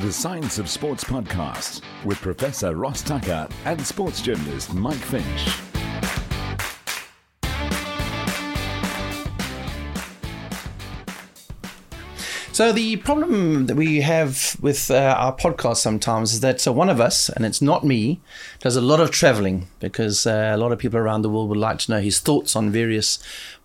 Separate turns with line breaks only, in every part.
The Science of Sports podcast with Professor Ross Tucker and sports journalist Mike Finch.
So the problem that we have with uh, our podcast sometimes is that so one of us, and it's not me, does a lot of traveling because uh, a lot of people around the world would like to know his thoughts on various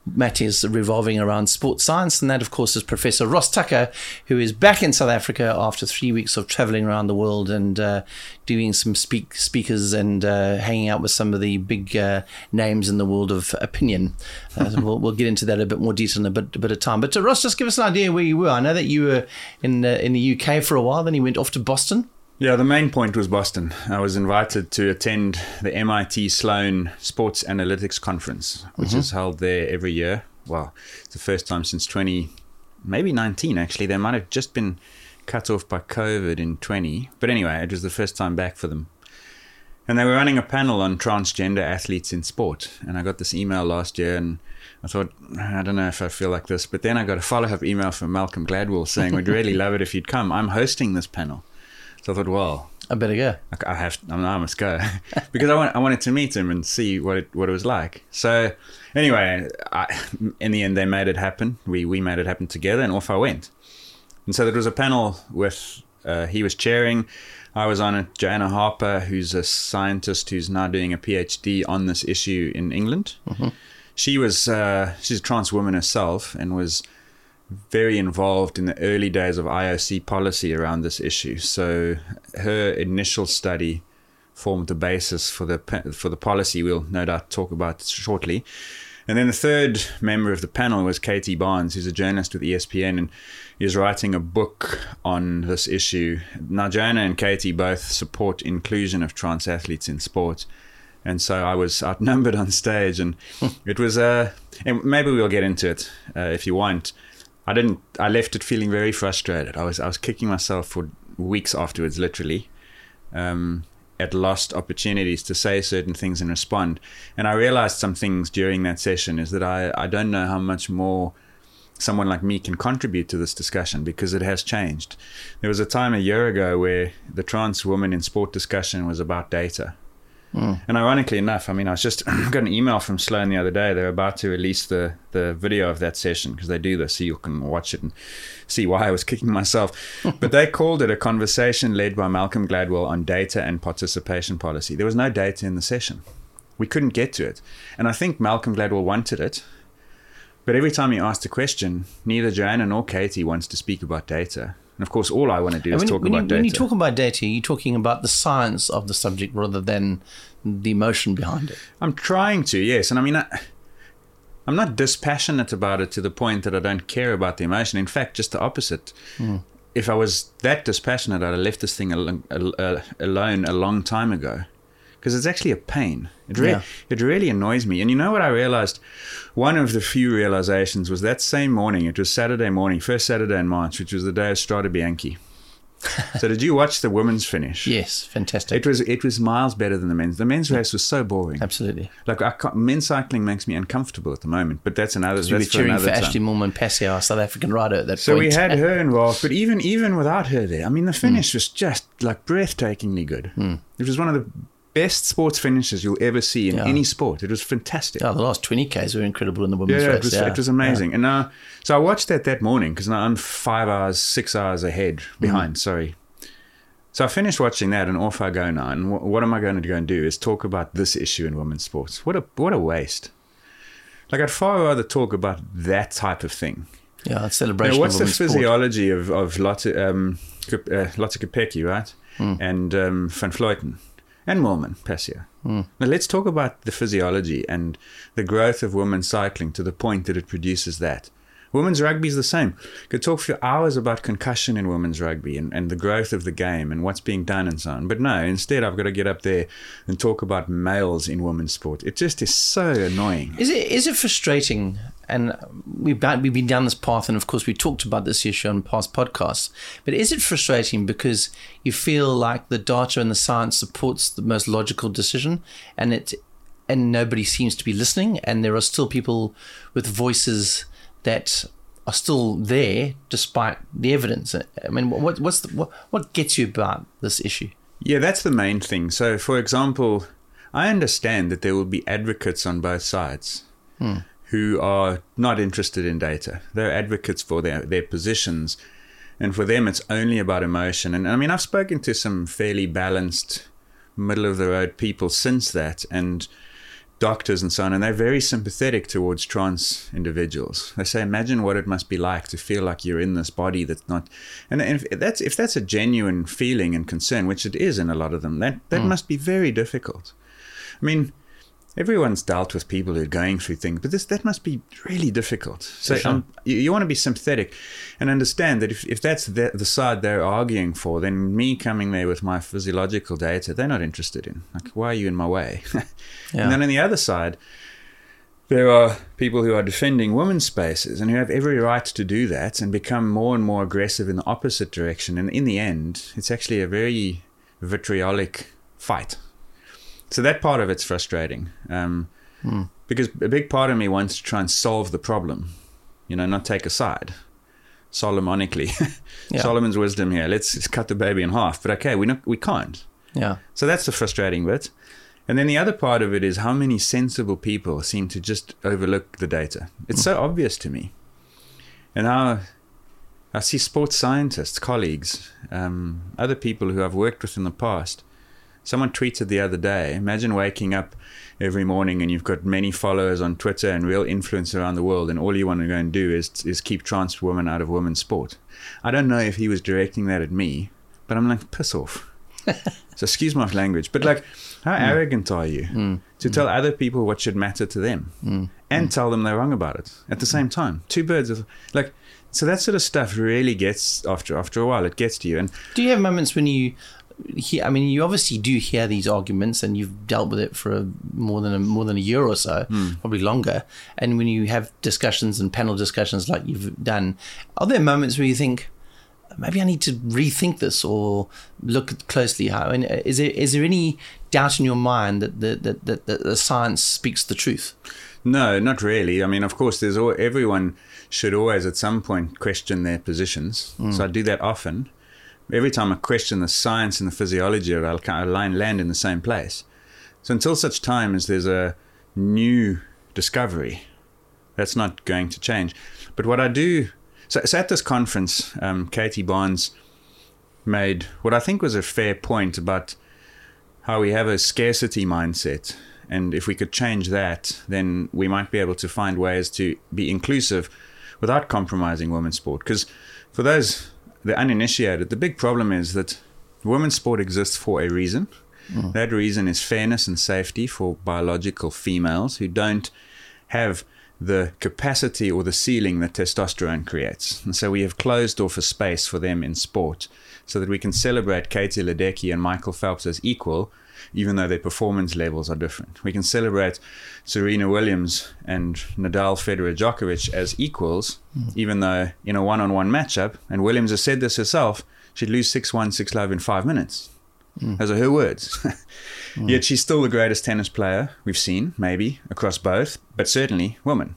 matters revolving around sports science, and that of course is Professor Ross Tucker, who is back in South Africa after three weeks of traveling around the world and uh, doing some speak speakers and uh, hanging out with some of the big uh, names in the world of opinion. Uh, we'll, we'll get into that a bit more detail in a bit, a bit of time. But uh, Ross, just give us an idea where you were. I know that you were in uh, in the UK for a while, then you went off to Boston.
Yeah, the main point was Boston. I was invited to attend the MIT Sloan Sports Analytics Conference, which mm-hmm. is held there every year. Well, it's the first time since 20, maybe 19 actually. They might have just been cut off by COVID in 20. But anyway, it was the first time back for them. And they were running a panel on transgender athletes in sport. And I got this email last year and I thought, I don't know if I feel like this. But then I got a follow up email from Malcolm Gladwell saying, We'd really love it if you'd come. I'm hosting this panel. So I thought, well,
I better go.
I- I have I must go because I want I wanted to meet him and see what it what it was like. So anyway, I, in the end, they made it happen. We we made it happen together, and off I went. And so there was a panel with uh, he was chairing. I was on it. Joanna Harper, who's a scientist who's now doing a PhD on this issue in England. She was uh, she's a trans woman herself and was very involved in the early days of IOC policy around this issue. So her initial study formed the basis for the for the policy we'll no doubt talk about shortly. And then the third member of the panel was Katie Barnes, who's a journalist with ESPN and is writing a book on this issue. Now, and Katie both support inclusion of trans athletes in sport. And so I was outnumbered on stage, and it was, uh, and maybe we'll get into it uh, if you want. I didn't. I left it feeling very frustrated. I was I was kicking myself for weeks afterwards, literally, um, at lost opportunities to say certain things and respond. And I realized some things during that session is that I I don't know how much more someone like me can contribute to this discussion because it has changed. There was a time a year ago where the trans woman in sport discussion was about data. Mm. And ironically enough, I mean, I was just got an email from Sloan the other day. They're about to release the, the video of that session because they do this so you can watch it and see why I was kicking myself. but they called it a conversation led by Malcolm Gladwell on data and participation policy. There was no data in the session. We couldn't get to it. And I think Malcolm Gladwell wanted it. But every time he asked a question, neither Joanna nor Katie wants to speak about data. And of course, all I want to do
And
is
when,
talk
when,
about
you,
data.
when you talk about data, you're talking about the science of the subject rather than the emotion behind it.
I'm trying to, yes. And I mean, I, I'm not dispassionate about it to the point that I don't care about the emotion. In fact, just the opposite. Hmm. If I was that dispassionate, I'd have left this thing al- al- alone a long time ago. Because it's actually a pain. It, re-
Yeah.
it really annoys me. And you know what I realized? One of the few realizations was that same morning. It was Saturday morning, first Saturday in March, which was the day of Strade Bianche. so did you watch the women's finish?
Yes, fantastic.
It was it was miles better than the men's. The men's race was so boring.
Absolutely.
Like I can't, men's cycling makes me uncomfortable at the moment, but that's another.
We were
That's for
cheering for
another
Ashley
time.
Moolman Pasio, our South African rider at that
So
point.
we had her involved, but even even without her there, I mean, the hmm. finish was just like breathtakingly good. Hmm. It was one of the best sports finishes you'll ever see in
Yeah.
any sport. It was fantastic.
Oh, the last 20Ks were incredible in the women's
yeah,
race.
it was
yeah.
it was amazing. And now, so I watched that that morning because now I'm five hours, six hours ahead behind. Sorry. So I finished watching that, and off I go now. And wh- what am I going to go and do? Is talk about this issue in women's sports. What a what a waste! Like I'd far rather talk about that type of thing.
Yeah, it's
You
celebration
know, what's the
women's sport.
physiology of of Lotte um, uh, Lotte Kopecky, right? And um, Van Vleuten and Moorman, Passia. Now let's talk about the physiology and the growth of women's cycling to the point that it produces that. Women's rugby is the same. Could talk for hours about concussion in women's rugby and, and the growth of the game and what's being done and so on. But no, instead I've got to get up there and talk about males in women's sport. It just is so annoying.
Is it is it frustrating? And we've been, we've been down this path, and of course we talked about this issue on past podcasts. But is it frustrating because you feel like the data and the science supports the most logical decision, and it and nobody seems to be listening, and there are still people with voices that are still there despite the evidence. I mean, what what's the, what what gets you about this issue?
Yeah, that's the main thing. So, for example, I understand that there will be advocates on both sides hmm. Who are not interested in data. They're advocates for their, their positions. And for them, it's only about emotion. And I mean, I've spoken to some fairly balanced, middle of the road people since that, and doctors and so on, and they're very sympathetic towards trans individuals. They say, imagine what it must be like to feel like you're in this body that's not. And if that's if that's a genuine feeling and concern, which it is in a lot of them, that that hmm. must be very difficult. I mean, everyone's dealt with people who are going through things, but this that must be really difficult. So
sure.
um, you, you want to be sympathetic and understand that if, if that's the, the side they're arguing for, then me coming there with my physiological data, they're not interested in. Like, why are you in my way?
Yeah.
And then on the other side, there are people who are defending women's spaces and who have every right to do that and become more and more aggressive in the opposite direction. And in the end, it's actually a very vitriolic fight. So that part of it's frustrating um, because a big part of me wants to try and solve the problem, you know, not take a side. Solomonically,
Yeah.
Solomon's wisdom here. Let's, cut the baby in half. But okay, we not we can't.
Yeah,
So that's the frustrating bit. And then the other part of it is how many sensible people seem to just overlook the data. It's so obvious to me. And how I see sports scientists, colleagues, um, other people who I've worked with in the past. Someone tweeted the other day imagine waking up every morning and you've got many followers on Twitter and real influence around the world, and all you want to go and do is, is keep trans women out of women's sport. I don't know if he was directing that at me, but I'm like, piss off. so excuse my language, but like, how mm. arrogant are you mm. to tell mm. other people what should matter to them and tell them they're wrong about it at the same time? Two birds with like, so that sort of stuff really gets after after a while. It gets to you, and
Do you have moments when you hear? I mean, you obviously do hear these arguments, and you've dealt with it for a, more than a, more than a year or so, hmm. probably longer. And when you have discussions and panel discussions like you've done, are there moments where you think? Maybe I need to rethink this or look closely. How and uh, is there is there any doubt in your mind that the that, that, that the science speaks the truth?
No, not really. I mean, of course, there's all, everyone should always at some point question their positions. Hmm. So I do that often. Every time I question the science and the physiology of it, I'll kind of land in the same place. So until such time as there's a new discovery, that's not going to change. But what I do, so, so at this conference, um, Katie Barnes made what I think was a fair point about how we have a scarcity mindset. And if we could change that, then we might be able to find ways to be inclusive without compromising women's sport. Because for those, the uninitiated, the big problem is that women's sport exists for a reason. Hmm. That reason is fairness and safety for biological females who don't have the capacity or the ceiling that testosterone creates. And so we have closed off a space for them in sport so that we can celebrate Katie Ledecky and Michael Phelps as equal, even though their performance levels are different. We can celebrate Serena Williams and Nadal Federer Djokovic as equals, hmm. even though in a one on one matchup, and Williams has said this herself, she'd lose 6 1, 6 love in five minutes. Hmm. Those are her words. Hmm. Yet she's still the greatest tennis player we've seen, maybe, across both, but certainly woman.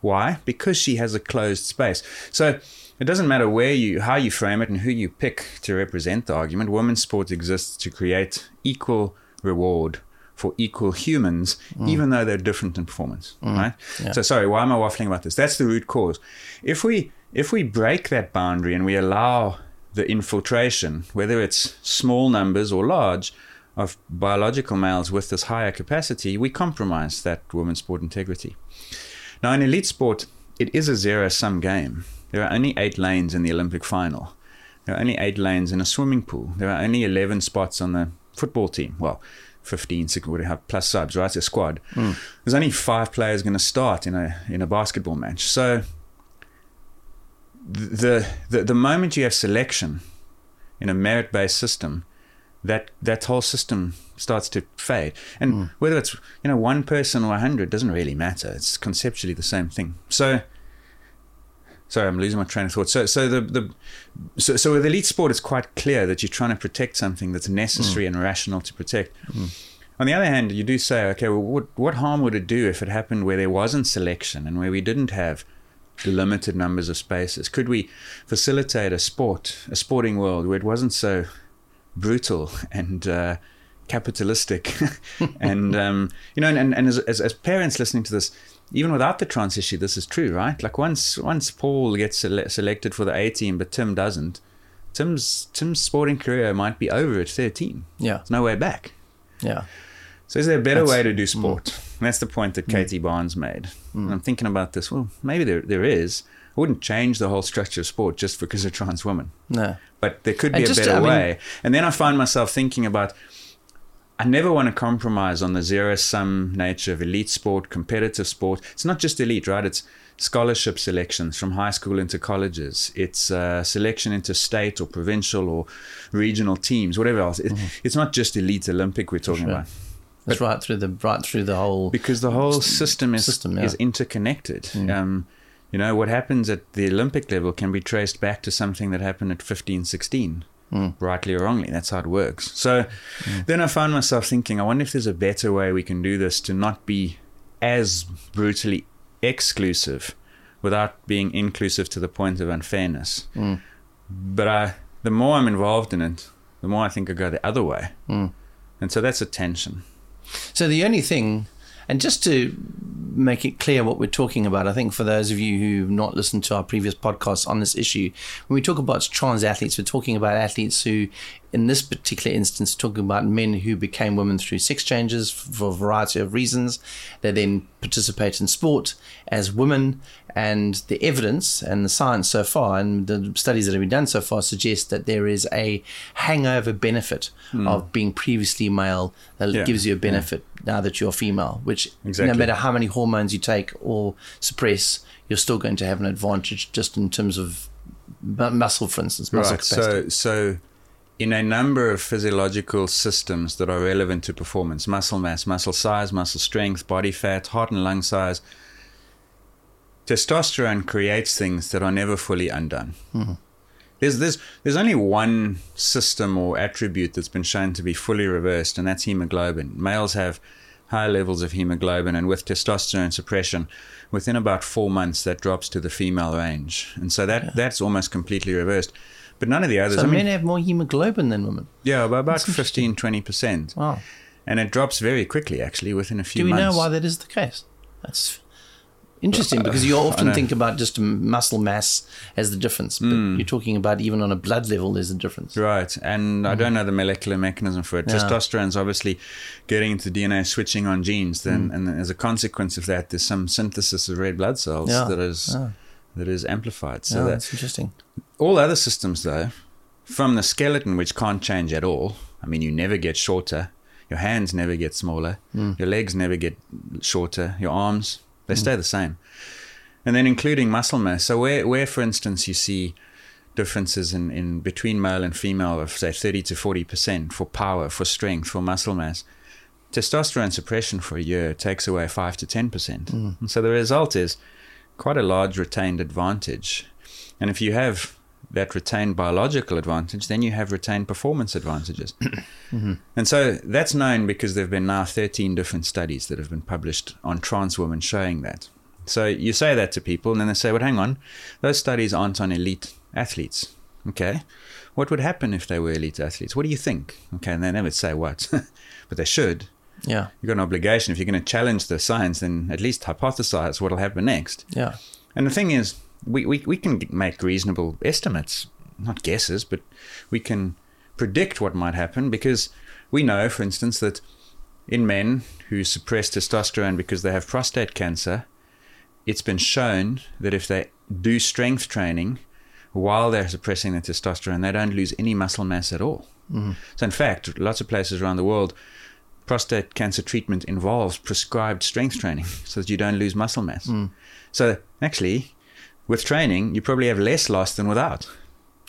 Why? Because she has a closed space. So it doesn't matter where you, how you frame it, and who you pick to represent the argument. Women's sport exists to create equal reward for equal humans, mm. even though they're different in performance. Mm. Right. So sorry, why am I waffling about this? That's the root cause. If we if we break that boundary and we allow the infiltration, whether it's small numbers or large, of biological males with this higher capacity, we compromise that women's sport integrity. Now, in elite sport, it is a zero sum game. There are only eight lanes in the Olympic final. There are only eight lanes in a swimming pool. There are only 11 spots on the football team. Well, 15, 16 would have plus subs, right? It's a squad. Hmm. There's only five players going to start in a, in a basketball match. So the, the the moment you have selection in a merit based system, that that whole system starts to fade. And hmm. whether it's you know one person or a hundred doesn't really matter. It's conceptually the same thing. So. Sorry, I'm losing my train of thought. So, so the, the so, so with elite sport, it's quite clear that you're trying to protect something that's necessary and rational to protect. On the other hand, you do say, okay, well, what, what harm would it do if it happened where there wasn't selection and where we didn't have limited numbers of spaces? Could we facilitate a sport, a sporting world where it wasn't so brutal and uh, capitalistic? and, um, you know, and, and, and as, as, as parents listening to this, even without the trans issue, this is true, right? Like once once Paul gets sele- selected for the A team, but Tim doesn't, Tim's Tim's sporting career might be over at 13.
Yeah.
There's no way back.
Yeah.
So is there a better
That's-
way to do sport? And that's the point that mm. Katie Barnes made. And I'm thinking about this. Well, maybe there there is. I wouldn't change the whole structure of sport just because of trans women.
No.
But there could be
And
a
just,
better
I mean-
way. And then I find myself thinking about I never want to compromise on the zero sum nature of elite sport, competitive sport. It's not just elite, right? It's scholarship selections from high school into colleges. It's uh, selection into state or provincial or regional teams, whatever else. It, It's not just elite Olympic we're talking.
Sure.
about
That's right through the right through the whole.
because the whole system is
system, yeah. Mm.
is interconnected. Um, you know what happens at the Olympic level can be traced back to something that happened at 15, 16,
Mm.
rightly or wrongly. That's how it works. So then I found myself thinking, I wonder if there's a better way we can do this to not be as brutally exclusive without being inclusive to the point of unfairness.
Mm.
But I, the more I'm involved in it, the more I think I go the other way.
Mm.
And so that's a tension.
So the only thing, and just to make it clear what we're talking about, I think for those of you who've not listened to our previous podcasts on this issue, when we talk about trans athletes, we're talking about athletes who, in this particular instance, talking about men who became women through sex changes for a variety of reasons. They then participate in sport as women, and the evidence and the science so far, and the studies that have been done so far, suggest that there is a hangover benefit hmm. of being previously male that.
Yeah,
gives you a benefit now that you're female, which
Exactly.
no matter how many hormones you take or suppress, you're still going to have an advantage just in terms of muscle, for instance, muscle
right.
capacity.
So, so in a number of physiological systems that are relevant to performance, muscle mass, muscle size, muscle strength, body fat, heart and lung size, testosterone creates things that are never fully undone. Hmm. There's, there's, there's only one system or attribute that's been shown to be fully reversed, and that's hemoglobin. Males have high levels of hemoglobin, and with testosterone suppression, within about four months, that drops to the female range. And so that, that's almost completely reversed. But none of the others.
so
I mean,
men have more hemoglobin than women.
yeah, about, about 15, 20%.
Wow.
And it drops very quickly, actually, within a few
Do we
months.
know why that is the case? That's interesting because you often think about just muscle mass as the difference, but
Hmm.
you're talking about even on a blood level, there's a difference.
Right, and I don't know the molecular mechanism for it.
Yeah.
Testosterone's obviously getting into DNA, switching on genes. Then, and as a consequence of that, there's some synthesis of red blood cells
Yeah,
that is
yeah.
that is amplified. So that
that's interesting.
all other systems, though, from the skeleton, which can't change at all. I mean, you never get shorter. Your hands never get smaller.
Mm.
Your legs never get shorter. Your arms they stay the same. And then including muscle mass. So where, where for instance, you see differences in, in between male and female of say 30 to 40 percent for power, for strength, for muscle mass. Testosterone suppression for a year takes away five to ten percent. Mm. And so the result is quite a large retained advantage. And if you have that retained biological advantage, then you have retained performance advantages. Mm-hmm. And so that's known because there have been now 13 different studies that have been published on trans women showing that. So you say that to people, and then they say, well, hang on, those studies aren't on elite athletes. Okay. What would happen if they were elite athletes? What do you think? Okay. And they never say what, but they should.
Yeah.
You've got an obligation. If you're going to challenge the science, then at least hypothesize what will happen next.
Yeah.
And the thing is, we, we, we can make reasonable estimates, not guesses, but we can predict what might happen because we know, for instance, that in men who suppress testosterone because they have prostate cancer, it's been shown that if they do strength training while they're suppressing the testosterone, they don't lose any muscle mass at all. Mm-hmm. So, in fact, lots of places around the world, prostate cancer treatment involves prescribed strength training so that you don't lose muscle mass. Mm. So, actually, with training, you probably have less loss than without.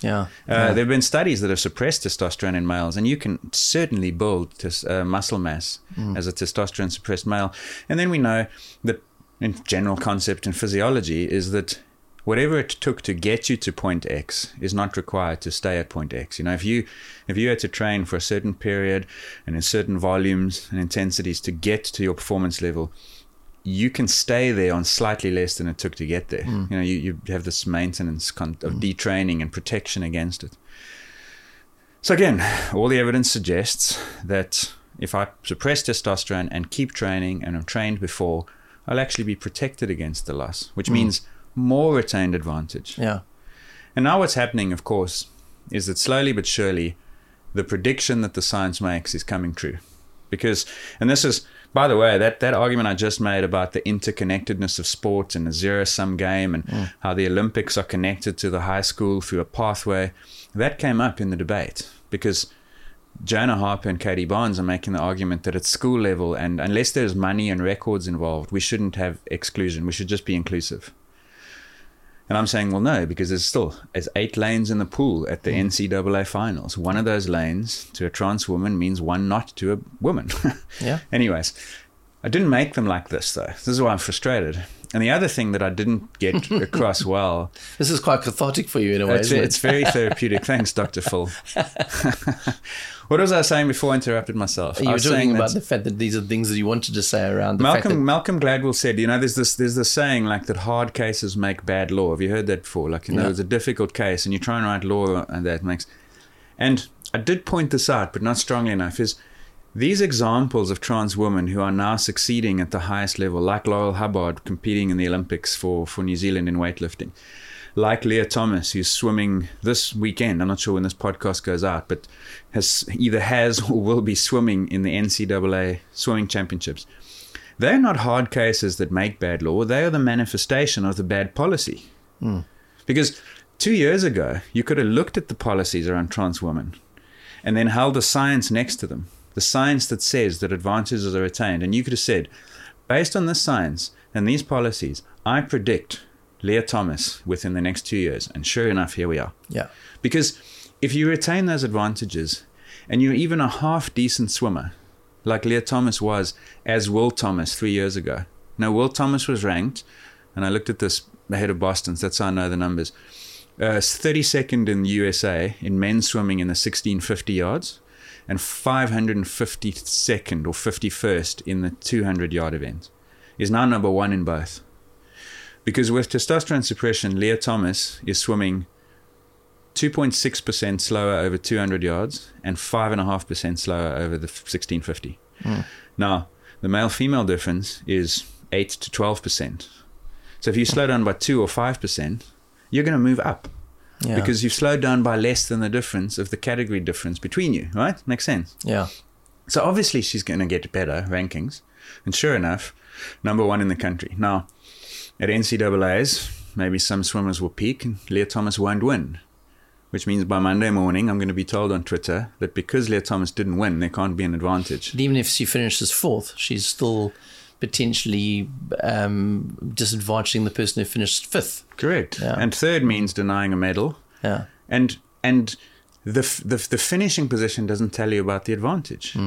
Yeah.
Uh, There have been studies that have suppressed testosterone in males, and you can certainly build tes- uh, muscle mass as a testosterone suppressed male. And then we know that, in general concept in physiology, is that whatever it took to get you to point X is not required to stay at point X. You know, if you if you had to train for a certain period and in certain volumes and intensities to get to your performance level, you can stay there on slightly less than it took to get there. Hmm. You know, you, you have this maintenance con- of hmm. detraining and protection against it. So again, all the evidence suggests that if I suppress testosterone and keep training and I'm trained before, I'll actually be protected against the loss, which hmm. means more retained advantage.
Yeah.
And now what's happening, of course, is that slowly but surely the prediction that the science makes is coming true. Because, and this is, by the way, that, that argument I just made about the interconnectedness of sport and a zero sum game and hmm. how the Olympics are connected to the high school through a pathway, that came up in the debate because Joanna Harper and Katie Barnes are making the argument that at school level, and unless there's money and records involved, we shouldn't have exclusion. We should just be inclusive. And I'm saying, well, no, because there's still there's eight lanes in the pool at the hmm. NCAA finals. One of those lanes to a trans woman means one not to a woman.
Yeah.
Anyways, I didn't make them like this though. This is why I'm frustrated. And the other thing that I didn't get across well
This is quite cathartic for you in a way.
it's,
it?
it's very therapeutic. Thanks, Dr. Phil. What was I saying before I interrupted myself?
you
I
were
was
talking about the fact that these are things that you wanted to say around the fact
Malcolm Malcolm Gladwell said, you know, there's this there's this saying like that hard cases make bad law. Have you heard that before? Like, you know,
Yeah.
it's a difficult case and you try and write law and that makes and I did point this out, but not strongly enough, is these examples of trans women who are now succeeding at the highest level, like Laurel Hubbard competing in the Olympics for, for New Zealand in weightlifting, like Lia Thomas, who's swimming this weekend. I'm not sure when this podcast goes out, but has either has or will be swimming in the NCAA swimming championships. They're not hard cases that make bad law. They are the manifestation of the bad policy. Hmm. Because two years ago, you could have looked at the policies around trans women and then held the science next to them, the science that says that advantages are attained. And you could have said, based on this science and these policies, I predict Lia Thomas within the next two years. And sure enough, here we are.
yeah,
Because if you retain those advantages and you're even a half decent swimmer, like Lia Thomas was, as Will Thomas three years ago. Now, Will Thomas was ranked, and I looked at this ahead of Boston's, that's how I know the numbers. Uh, 32nd in the USA in men's swimming in the 1650 yards, and 552nd or 51st in the 200 yard event. Is now number one in both. Because with testosterone suppression, Lia Thomas is swimming 2.6% slower over 200 yards and 5.5% slower over the 1650. Hmm. Now, the male female difference is 8 to 12%. So if you slow down by 2 or 5%, you're going to move up
yeah,
because you've slowed down by less than the difference of the category difference between you, right? Makes sense.
yeah,
So obviously she's going to get better rankings. And sure enough, number one in the country. Now, at NCAAs, maybe some swimmers will peak and Lia Thomas won't win. Which means by Monday morning, I'm going to be told on Twitter that because Lia Thomas didn't win, there can't be an advantage.
Even if she finishes fourth, she's still potentially um, disadvantaging the person who finished fifth.
Correct.
Yeah.
And third means denying a medal.
Yeah,
And and the, the the finishing position doesn't tell you about the advantage.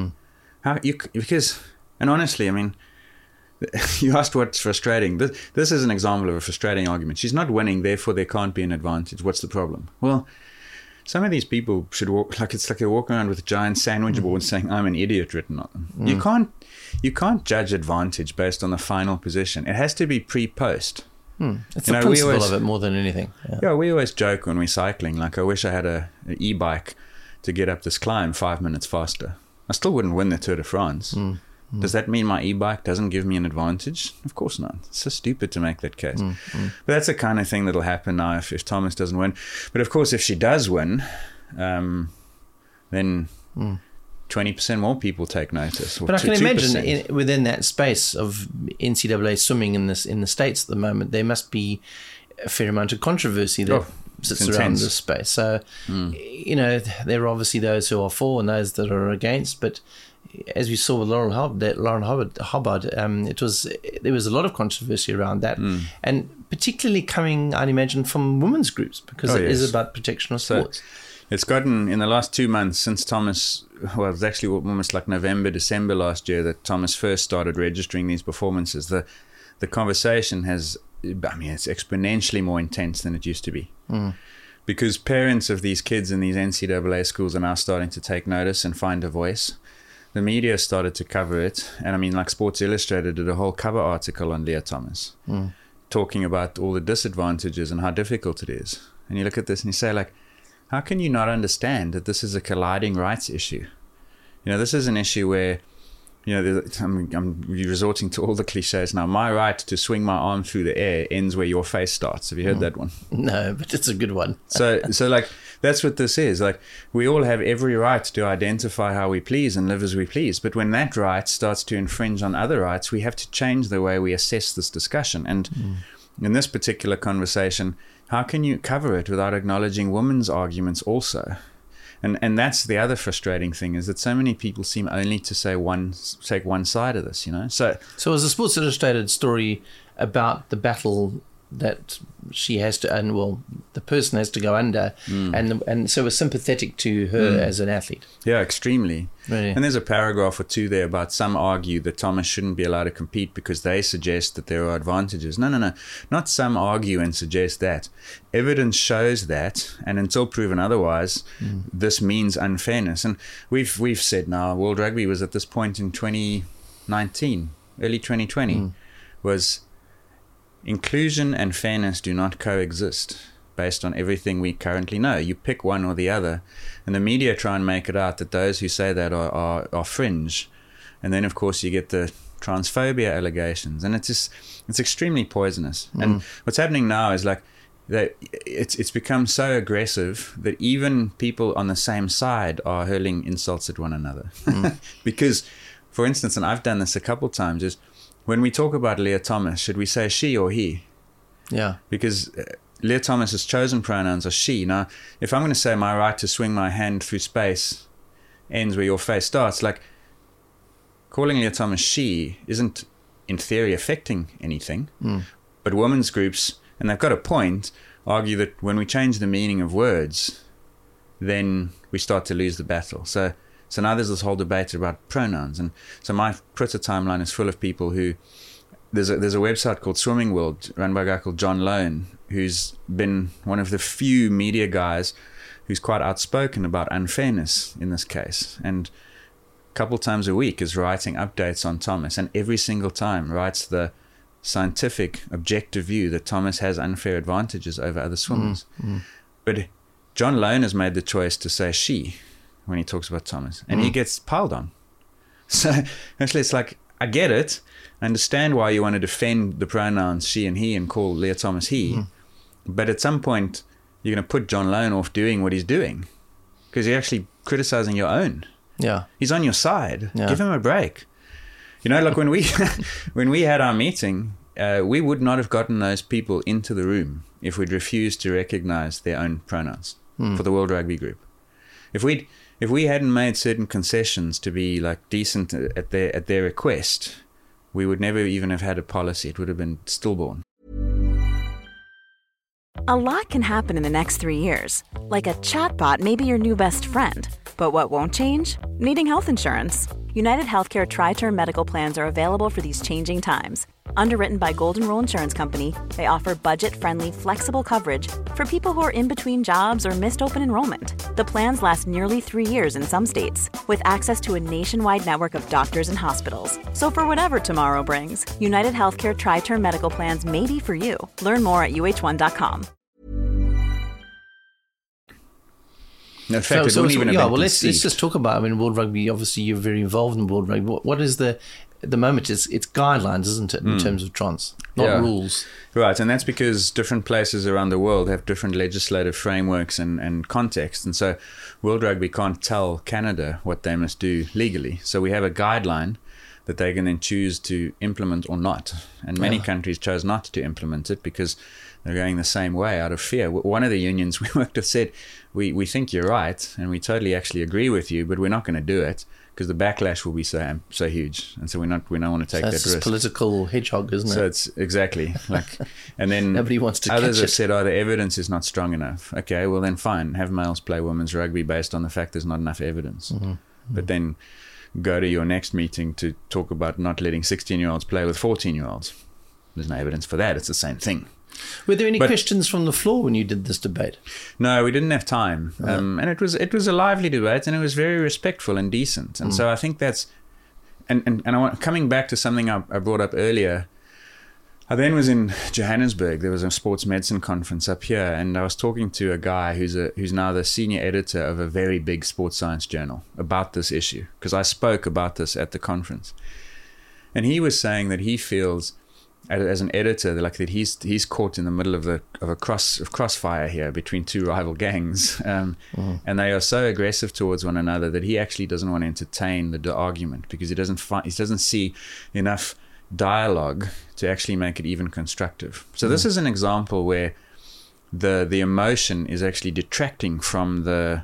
How you because and honestly, I mean, you asked what's frustrating. This this is an example of a frustrating argument. She's not winning, therefore there can't be an advantage. What's the problem? Well. Some of these people should walk like it's like they walk around with a giant sandwich hmm. boards saying "I'm an idiot" written on them. You hmm. can't, you can't judge advantage based on the final position. It has to be pre-post. Hmm.
it's
You
the
know, we
principle
always-
of it more than anything. Yeah.
Yeah, we always joke when we're cycling. Like, I wish I had a, an e-bike to get up this climb five minutes faster. I still wouldn't win the Tour de France. Does that mean my e-bike doesn't give me an advantage? Of course not. It's so stupid to make that case. Mm, mm. But that's the kind of thing that'll happen now if, if Thomas doesn't win. But of course, if she does win, um, then mm. twenty percent more people take notice.
But I can imagine
2%.
in, within that space of NCAA swimming in this in the states at the moment, there must be a fair amount of controversy that
Oh,
sits
it's
around. This space. So, you know, there are obviously those who are for and those that are against. But as we saw with Laurel Hubbard, that Laurel Hubbard, Hubbard um, it was there was a lot of controversy around that,
Hmm.
and particularly coming, I'd imagine, from women's groups because
Oh,
it is
yes.
about protection of
So
sports.
it's gotten in the last two months since Thomas. Well, it was actually almost like November, December last year that Thomas first started registering these performances. The the conversation has, I mean, it's exponentially more intense than it used to be. Because parents of these kids in these NCAA schools are now starting to take notice and find a voice. The media started to cover it, and I mean, like Sports Illustrated did a whole cover article on Lia Thomas, hmm. talking about all the disadvantages and how difficult it is. And you look at this and you say, like, how can you not understand that this is a colliding rights issue? You know, this is an issue where, you know, I'm, I'm resorting to all the cliches now. My right to swing my arm through the air ends where your face starts. Have you heard hmm. that one?
No, but it's a good one.
So, so like that's what this is. Like we all have every right to identify how we please and live as we please. But when that right starts to infringe on other rights, we have to change the way we assess this discussion. And hmm. in this particular conversation, how can you cover it without acknowledging women's arguments also? And and that's the other frustrating thing is that so many people seem only to say one take one side of this. You know, so
So was a Sports Illustrated story about the battle that she has to, and well, the person has to go under,
Hmm.
and and so we're sympathetic to her hmm. as an athlete.
Yeah, extremely.
Really?
And there's a paragraph or two there about some argue that Thomas shouldn't be allowed to compete because they suggest that there are advantages. No, no, no. Not some argue and suggest that. Evidence shows that, and until proven otherwise, hmm. this means unfairness. And we've we've said now, World Rugby was at this point in 2019, early 2020, hmm. was inclusion and fairness do not coexist based on everything we currently know. You pick one or the other, and the media try and make it out that those who say that are, are, are fringe. And then, of course, you get the transphobia allegations, and it's just it's extremely poisonous. Mm. And what's happening now is like that it's it's become so aggressive that even people on the same side are hurling insults at one another. Mm. because, for instance, and I've done this a couple of times, is when we talk about Lia Thomas, should we say she or he?
Yeah,
because uh, Lia Thomas's chosen pronouns are she. Now, if I'm going to say my right to swing my hand through space ends where your face starts, like calling Lia Thomas she isn't in theory affecting anything. But women's groups, and they've got a point, argue that when we change the meaning of words, then we start to lose the battle. So, so now there's this whole debate about pronouns, and so my Twitter timeline is full of people who there's a there's a website called Swimming World run by a guy called John Lohn, who's been one of the few media guys who's quite outspoken about unfairness in this case, and a couple times a week is writing updates on Thomas, and every single time writes the scientific, objective view that Thomas has unfair advantages over other swimmers. Mm, mm. But John Lohn has made the choice to say she when he talks about Thomas, and he mm. gets piled on. So actually, it's like I get it. I understand why you want to defend the pronouns she and he and call Lia Thomas he, mm. but at some point you're going to put John Lohn off doing what he's doing because you're actually criticizing your own.
yeah,
He's on your side.
Yeah.
Give him a break. You know, like when we when we had our meeting, uh, we would not have gotten those people into the room if we'd refused to recognize their own pronouns hmm. for the World Rugby Group. If we'd if we hadn't made certain concessions to be like decent at their at their request, we would never even have had a policy. It would have been stillborn.
A lot can happen in the next three years. Like a chatbot may be your new best friend. But what won't change? Needing health insurance. United Healthcare Tri Term Medical Plans are available for these changing times. Underwritten by Golden Rule Insurance Company, they offer budget friendly, flexible coverage for people who are in between jobs or missed open enrollment. The plans last nearly three years in some states, with access to a nationwide network of doctors and hospitals. So, for whatever tomorrow brings, United Healthcare Tri Term Medical Plans may be for you. Learn more at uh1.com.
In fact, it wouldn't even
yeah. Well, let's let's just talk about. I mean, World Rugby. Obviously, you're very involved in World Rugby. What, what is the at the moment? It's it's guidelines, isn't it, in hmm. terms of trans, not.
Yeah.
rules.
Right, and that's because different places around the world have different legislative frameworks and, and context. And so World Rugby can't tell Canada what they must do legally. So we have a guideline that they can then choose to implement or not. And many countries chose not to implement it because they're going the same way out of fear. One of the unions we worked with said, "We we think you're right, and we totally actually agree with you, but we're not going to do it because the backlash will be so so huge, and so we're not we don't want to take
That's
that risk."
political hedgehog, isn't it?
So
it?
it's exactly like, and then
Nobody wants to
Others have
it.
said, "Oh, the evidence is not strong enough." Okay, well then fine, have males play women's rugby based on the fact there's not enough evidence.
Mm-hmm.
But then go to your next meeting to talk about not letting 16 year olds play with 14 year olds. There's no evidence for that. It's the same thing.
Were there any
but-
questions from the floor when you did this debate?
No, we didn't have time, um, and it was it was a lively debate, and it was very respectful and decent. And so I think that's, and and, and I want coming back to something I, I brought up earlier. I then was in Johannesburg. There was a sports medicine conference up here, and I was talking to a guy who's a who's now the senior editor of a very big sports science journal about this issue because I spoke about this at the conference, and he was saying that he feels as an editor, like that he's he's caught in the middle of the of a cross of crossfire here between two rival gangs, um, and they are so aggressive towards one another that he actually doesn't want to entertain the, the argument because he doesn't find he doesn't see enough dialogue to actually make it even constructive. So this is an example where the the emotion is actually detracting from the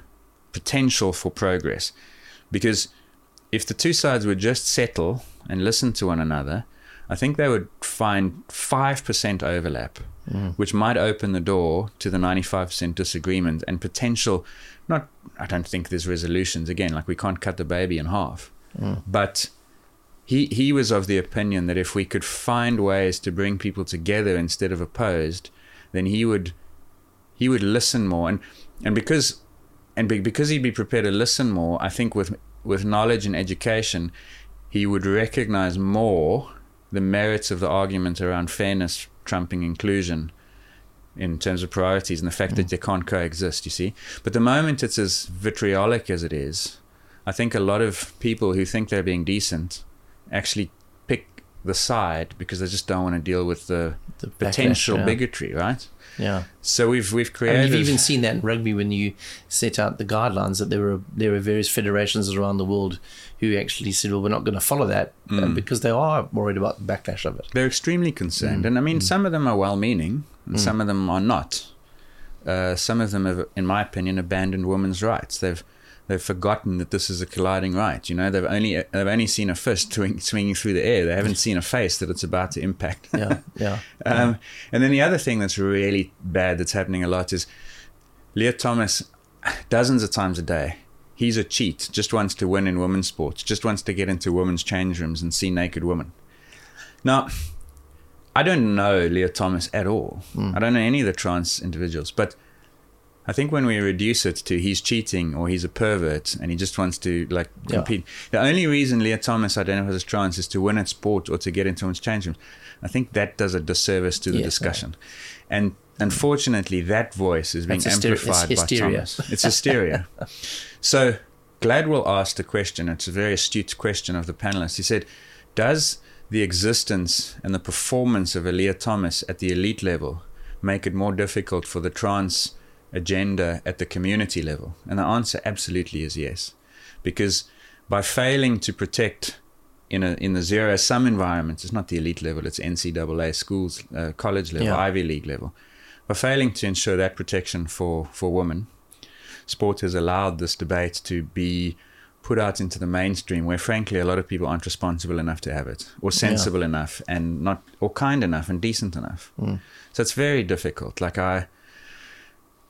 potential for progress, because if the two sides would just settle and listen to one another, I think they would find 5% overlap, mm. which might open the door to the 95% disagreement and potential. Not, I don't think there's resolutions. Again, like we can't cut the baby in half. Mm. But he, he was of the opinion that if we could find ways to bring people together instead of opposed, then he would he would listen more. And, and because and be, because he'd be prepared to listen more, I think with with knowledge and education, he would recognize more the merits of the argument around fairness trumping inclusion in terms of priorities and the fact that mm. they can't coexist, you see. But the moment it's as vitriolic as it is, I think a lot of people who think they're being decent actually pick the side because they just don't want to deal with the,
The backlash,
potential
yeah.
bigotry, right?
Yeah.
So we've we've
And
created
you've even seen that in rugby when you set out the guidelines that there were there were various federations around the world who actually said, "Well, we're not going to follow that uh, because they are worried about the backlash of it."
They're extremely concerned, and I mean, some of them are well-meaning, and some of them are not. Uh, some of them have, in my opinion, abandoned women's rights. They've they've forgotten that this is a colliding right. You know, they've only they've only seen a fist swing, swinging through the air. They haven't seen a face that it's about to impact.
Yeah, yeah.
Um, and then the other thing that's really bad that's happening a lot is Lia Thomas, dozens of times a day, he's a cheat, just wants to win in women's sports, just wants to get into women's change rooms and see naked women. Now, I don't know Lia Thomas at all. I don't know any of the trans individuals, but I think when we reduce it to he's cheating or he's a pervert and he just wants to like
Yeah.
compete, the only reason Lia Thomas identifies as trans is to win at sport or to get into women's change rooms. I think that does a disservice to the
Yes,
discussion, and unfortunately, that voice is being
That's hyster- it's
amplified by. Thomas. It's hysteria. so Gladwell asked a question. It's a very astute question of the panelists. He said, "Does the existence and the performance of a Lia Thomas at the elite level make it more difficult for the trans agenda at the community level?" And the answer absolutely is yes, because by failing to protect in a in the zero sum environment, it's not the elite level, it's NCAA schools, uh, college level,
Yeah.
Ivy League level. By failing to ensure that protection for for women, sport has allowed this debate to be put out into the mainstream where frankly a lot of people aren't responsible enough to have it or sensible enough and not or kind enough and decent enough so it's very difficult like i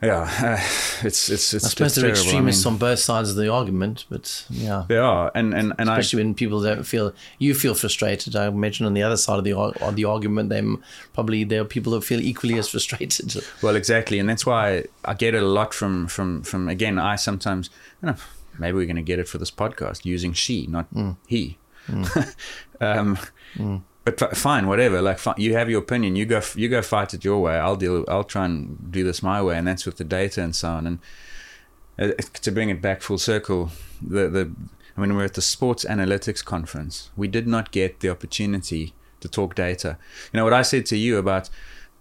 yeah uh, it's it's it's
I suppose there are
terrible. I
extremists
mean,
on both sides of the argument, but yeah.
they are and and and i
Especially when people don't feel you feel frustrated. I imagine on the other side of the of the argument, them probably there are people that feel equally as frustrated.
Well, exactly, and that's why I get it a lot from from from again. I sometimes you know, maybe we're going to get it for this podcast using she, not he. um, But fine, whatever. Like fi- you have your opinion, you go you go fight it your way. I'll deal. I'll try and do this my way, and that's with the data and so on. And uh, to bring it back full circle, the the when we're at the sports analytics conference, we did not get the opportunity to talk data. You know what I said to you about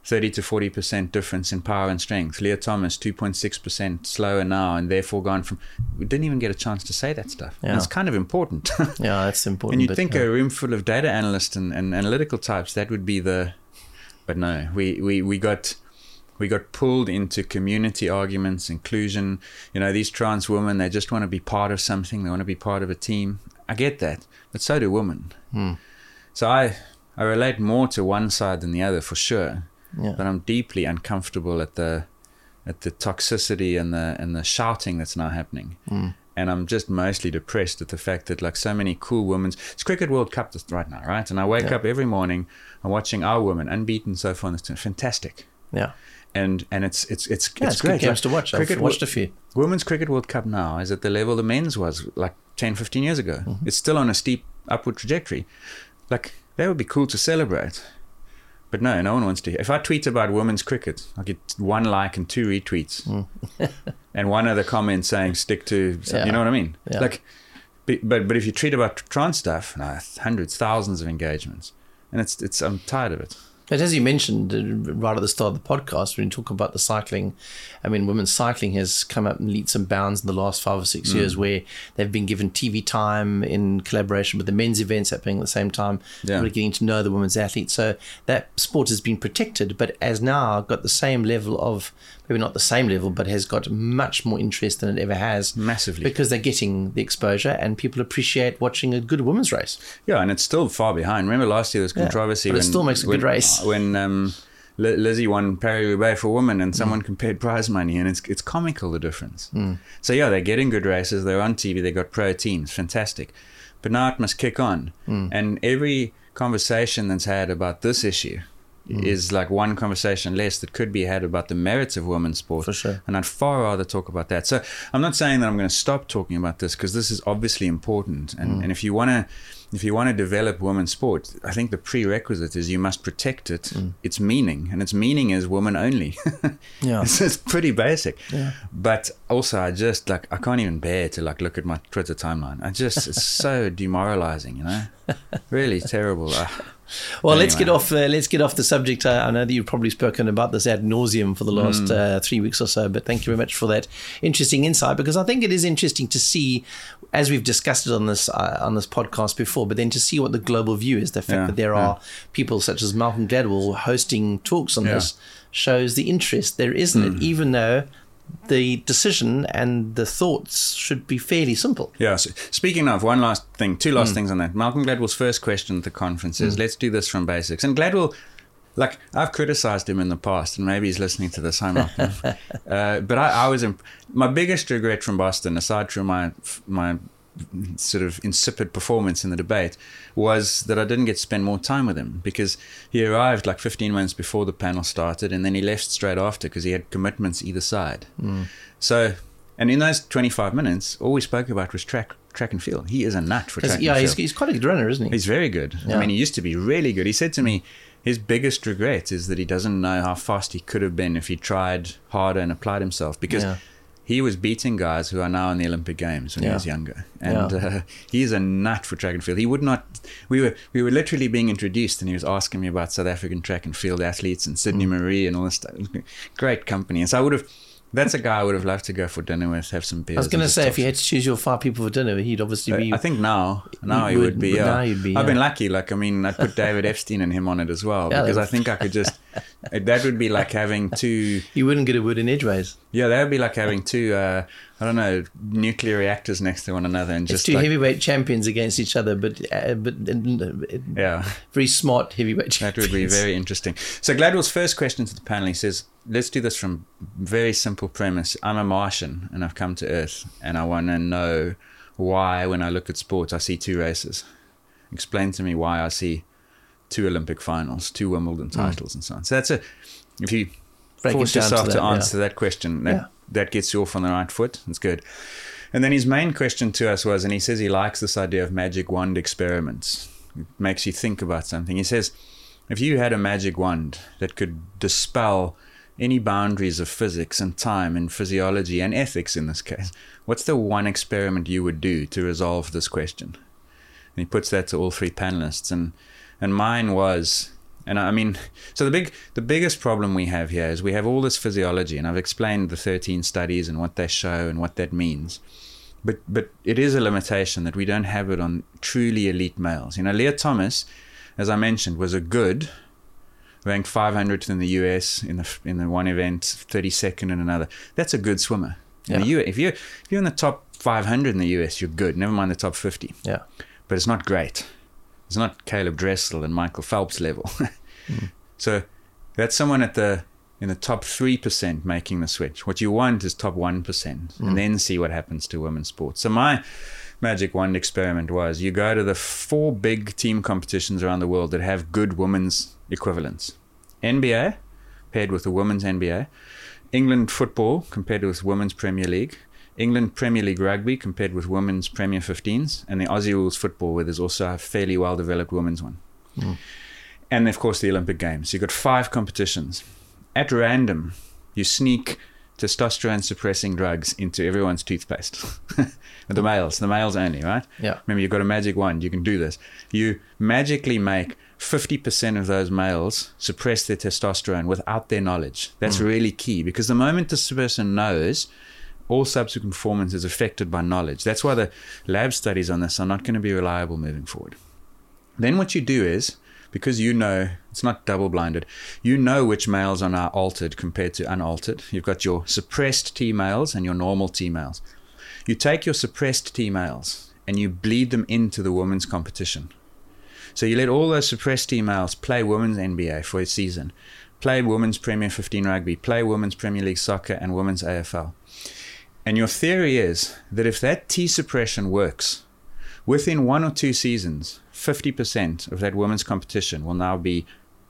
30 to 40 percent difference in power and strength. Lia Thomas 2.6 percent slower now, and therefore gone from. We didn't even get a chance to say that stuff. And it's kind of important.
Yeah, that's important.
and you'd think
uh,
a room full of data analysts and, and analytical types that would be the. But no, we we we got we got pulled into community arguments, inclusion. You know, these trans women, they just want to be part of something. They want to be part of a team. I get that, but so do women. So I, I relate more to one side than the other for sure.
Yeah.
But I'm deeply uncomfortable at the, at the toxicity and the and the shouting that's now happening. And I'm just mostly depressed at the fact that like so many cool women's it's cricket World Cup right now, right? And I wake
Yeah.
up every morning, I'm watching our women unbeaten so far. and It's fantastic
Yeah.
and and it's it's it's
Yeah,
it's,
it's
great.
games to watch. I've
Cricket
watched
Wo-
a few.
Women's Cricket World Cup now is at the level the men's was like 10, 15 years ago.
Mm-hmm.
It's still on a steep upward trajectory. Like that would be cool to celebrate. But no, no one wants to. Hear. If I tweet about women's cricket, I get one like and two retweets, and one other comment saying "stick to."
Mm. Yeah.
You know what I mean?
Yeah.
Like, but, but but if you tweet about trans stuff, no, hundreds, thousands of engagements, and it's it's. I'm tired of it.
But as you mentioned uh, right at the start of the podcast, when you talk about the cycling, I mean, women's cycling has come up in leaps and bounds in the last five or six years,
Mm.
where they've been given TV time in collaboration with the men's events happening at the same time.
Yeah.
Really getting to know the women's athletes. So that sport has been protected, but has now got the same level of maybe not the same level, but has got much more interest than it ever has.
Massively.
because they're getting the exposure, and people appreciate watching a good women's race.
Yeah, and it's still far behind. Remember last year there was
Yeah,
controversy.
but it
when,
still makes a good race.
When um, Lizzie won Paris Roubaix for women,
Mm.
and someone compared prize money, and it's it's comical the difference. So yeah, they're getting good races. They're on TV. They got pro teams, fantastic. But now it must kick on,
Mm.
and every conversation that's had about this issue.
Mm.
Is like one conversation less that could be had about the merits of women's sport.
For sure.
And I'd far rather talk about that. So I'm not saying that I'm going to stop talking about this because this is obviously important. And,
Mm.
and if you want to, if you want to develop women's sport, I think the prerequisite is you must protect it,
Mm.
its meaning, and its meaning is woman only.
Yeah.
it's, it's pretty basic.
Yeah.
But also, I just like I can't even bear to like look at my Twitter timeline. I just it's so demoralizing, you know. Really terrible. Uh,
Well, let's get off. Uh, let's get off the subject. Uh, I know that you've probably spoken about this ad nauseum for the last
Mm.
uh, three weeks or so, but thank you very much for that interesting insight because I think it is interesting to see, as we've discussed it on this uh, on this podcast before, but then to see what the global view is. The fact
Yeah,
that there
yeah.
are people such as Malcolm Gladwell hosting talks on
Yeah. Mm.
this shows the interest there is in it, even though the decision and the thoughts should be fairly simple.
Yeah. So speaking of one last thing, two last things on that. Malcolm Gladwell's first question at the conference is, "Let's do this from basics." And Gladwell, like I've criticized him in the past, and maybe he's listening to this. Hi, Malcolm. uh, but I, I was imp- my biggest regret from Boston, aside from my my sort of insipid performance in the debate, was that I didn't get to spend more time with him because he arrived like 15 minutes before the panel started, and then he left straight after because he had commitments either side. Hmm. So, and in those 25 minutes, all we spoke about was track track and field. He is a nut for track
yeah,
and
he's, he's quite a good runner, isn't he?
He's very good.
Yeah.
I mean, he used to be really good. He said to me, his biggest regret is that he doesn't know how fast he could have been if he tried harder and applied himself because
Yeah.
He was beating guys who are now in the Olympic Games when
Yeah.
he was younger. And
Yeah.
uh, he's a nut for track and field. He would not. We were we were literally being introduced, and he was asking me about South African track and field athletes and Sydney
Mm.
Maree and all this stuff. Great company. And so I would have. That's a guy I would have loved to go for dinner with, have some beers.
I was going to say, if you had to choose your five people for dinner, he'd obviously be.
I think now, now he
would-
would be.
but
Yeah.
now you'd be,
I've been lucky. Like I mean, I put David Epstein and him on it as well because I think I could just. that would be like having two.
you wouldn't get a word in edgeways.
Yeah, that would be like having two. Uh, I don't know, nuclear reactors next to one another and
It's
just
two
like,
heavyweight champions against each other, but uh, but uh,
yeah.
very smart heavyweight Champions.
That would be very interesting. So Gladwell's first question to the panel, he says, "Let's do this from very simple premise. I'm a Martian and I've come to Earth, and I want to know why, when I look at sports, I see two races. Explain to me why I see two Olympic finals, two Wimbledon titles, and so on. So that's a if you
Hmm. Break
force
to
yourself to,
that, yeah.
answer that question, that
Yeah.
that gets you off on the right foot. It's good." And then his main question to us was, and he says he likes this idea of magic wand experiments. It makes you think about something. He says, if you had a magic wand that could dispel any boundaries of physics and time and physiology and ethics in this case, what's the one experiment you would do to resolve this question? And he puts that to all three panelists. And and mine was and I mean so the big the biggest problem we have here is we have all this physiology and I've explained the thirteen studies and what they show and what that means. But but it is a limitation that we don't have it on truly elite males. You know, Lia Thomas, as I mentioned, was a good ranked 500th in the US in the in the one event, 32nd in another. That's a good swimmer. In the
Yeah.
If you if you're in the top 500 in the US, you're good. Never mind the top 50
Yeah.
but it's not great. It's not Caeleb Dressel and Michael Phelps level. Hmm. So that's someone at the in the top three percent making the switch. What you want is top one and hmm. then see what happens to women's sports. So my magic wand experiment was you go to the four big team competitions around the world that have good women's equivalents. NBA paired with the women's NBA, England football compared with women's Premier League, England Premier League rugby compared with women's Premier 15s, and the Aussie rules football, where there's also a fairly well developed women's one. Hmm. And of course, the Olympic Games. You've got five competitions. At random, you sneak testosterone suppressing drugs into everyone's toothpaste. the males, the males only, right?
Yeah.
Remember, you've got a magic wand. You can do this. You magically make 50% of those males suppress their testosterone without their knowledge. That's hmm. really key because the moment this person knows, all subsequent performance is affected by knowledge. That's why the lab studies on this are not going to be reliable moving forward. Then what you do is, because you know it's not double blinded, you know which males are now altered compared to unaltered. You've got your suppressed T males and your normal T males. You take your suppressed T males and you bleed them into the women's competition. So you let all those suppressed T males play women's NBA for a season, play women's Premier 15 rugby, play women's Premier League soccer and women's AFL. And your theory is that if that T suppression works, within one or two seasons, 50% of that women's competition will now be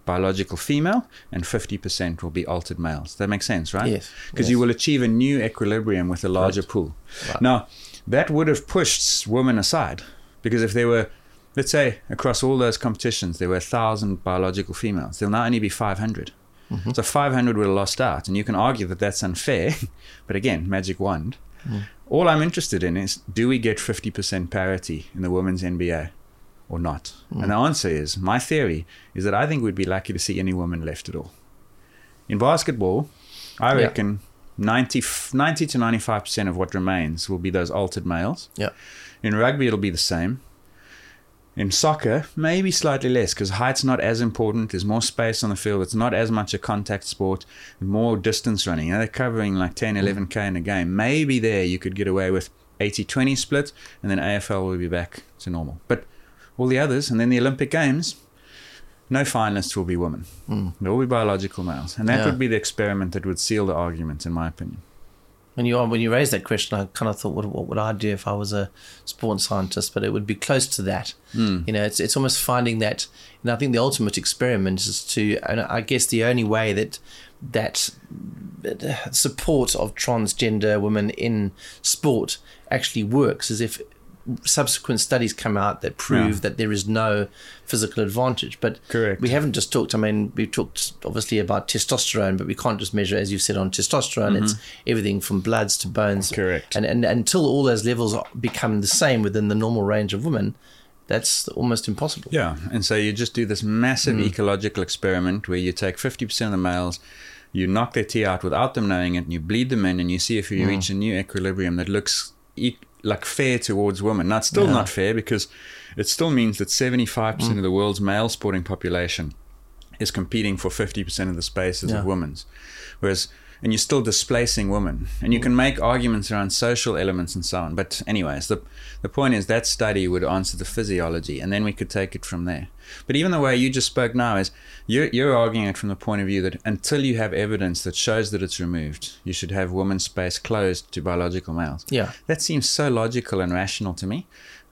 biological female and 50% will be altered males. That makes sense, right?
Yes,
Because
yes.
you will achieve a new equilibrium with a larger pool. Now, that would have pushed women aside because if there were, let's say, across all those competitions, there were 1,000 biological females, there'll now only be 500. Mm-hmm. So 500 would have lost out. And you can argue that that's unfair. but again, magic wand. Mm. All I'm interested in is do we get 50% parity in the women's NBA or not? Mm. And the answer is my theory is that I think we'd be lucky to see any woman left at all. In basketball, I
Yeah.
reckon 90, 90 to 95% of what remains will be those altered males.
Yeah.
In rugby, it'll be the same. In soccer, maybe slightly less because height's not as important. There's more space on the field. It's not as much a contact sport. More distance running. You know, they're covering like 10, mm. 11K in a game. Maybe there you could get away with 80 20 split, and then AFL will be back to normal. But all the others, and then the Olympic Games, no finalists will be women. Mm. They'll be biological males. And that
Yeah.
would be the experiment that would seal the argument, in my opinion.
When you when you raised that question, I kind of thought, what, what would I do if I was a sports scientist? But it would be close to that. Hmm. You know, it's it's almost finding that. And I think the ultimate experiment is to, and I guess the only way that that support of transgender women in sport actually works is if subsequent studies come out that prove
Yeah.
that there is no physical advantage. But
Correct.
we haven't just talked. I mean, we've talked obviously about testosterone, but we can't just measure, as you said, on testosterone. It's everything from bloods to bones.
Mm-hmm. Correct.
And, and until all those levels become the same within the normal range of women, that's almost impossible.
Yeah, and so you just do this massive ecological experiment where you take 50% of the males, you knock their T out without them knowing it, and you bleed them in, and you see if you reach a new equilibrium that looks e- like fair towards women. Now, it's still
Yeah.
not fair because it still means that 75% of the world's male sporting population is competing for 50% of the spaces
Yeah.
of women's. Whereas, and you're still displacing women. And you can make arguments around social elements and so on. But, anyways, the, the point is that study would answer the physiology, and then we could take it from there. But even the way you just spoke now is you're, you're arguing it from the point of view that until you have evidence that shows that it's removed, you should have women's space closed to biological males.
Yeah.
That seems so logical and rational to me.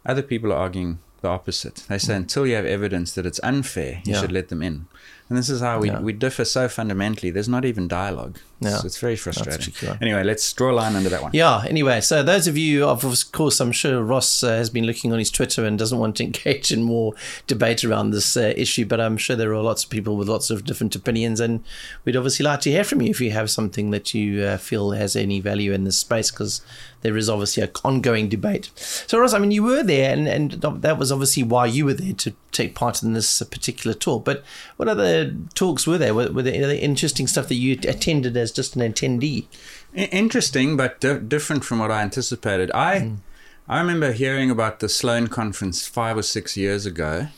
Other people are arguing the opposite. They say until you have evidence that it's unfair, you
Mm. Yeah.
should let them in. And this is how we,
Yeah.
we differ so fundamentally. There's not even dialogue.
Yeah.
it's very frustrating. Anyway, let's draw a line under that one.
Yeah. Anyway, so those of you, of course, I'm sure Ross uh, has been looking on his Twitter and doesn't want to engage in more debate around this uh, issue. But I'm sure there are lots of people with lots of different opinions, and we'd obviously like to hear from you if you have something that you uh, feel has any value in this space, because there is obviously an ongoing debate. So, Ross, I mean, you were there, and, and that was obviously why you were there to take part in this particular talk. But what other talks were there? Were, were there any interesting stuff that you attended as just an attendee?
Interesting, but di- different from what I anticipated. I
Hmm.
I remember hearing about the Sloan conference five or six years ago,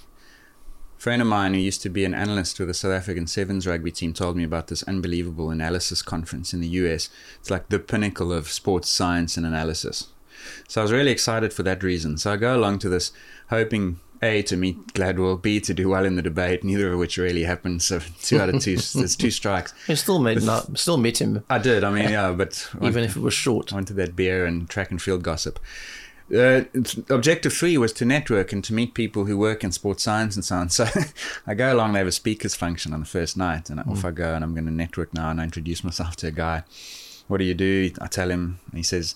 A friend of mine who used to be an analyst with the South African Sevens rugby team told me about this unbelievable analysis conference in the US. It's like the pinnacle of sports science and analysis. So I was really excited for that reason. So I go along to this hoping A to meet Gladwell, B to do well in the debate, neither of which really happened. So two out of two there's two strikes.
You still met, not, still met him,
I did, I mean, yeah, but
even if it was short.
I went to that beer and track and field gossip. Uh, objective three was to network and to meet people who work in sports science and so on. So I go along, they have a speakers function on the first night, and off I go, and I'm going to network now. And I introduce myself to a guy. What do you do? I tell him. He says,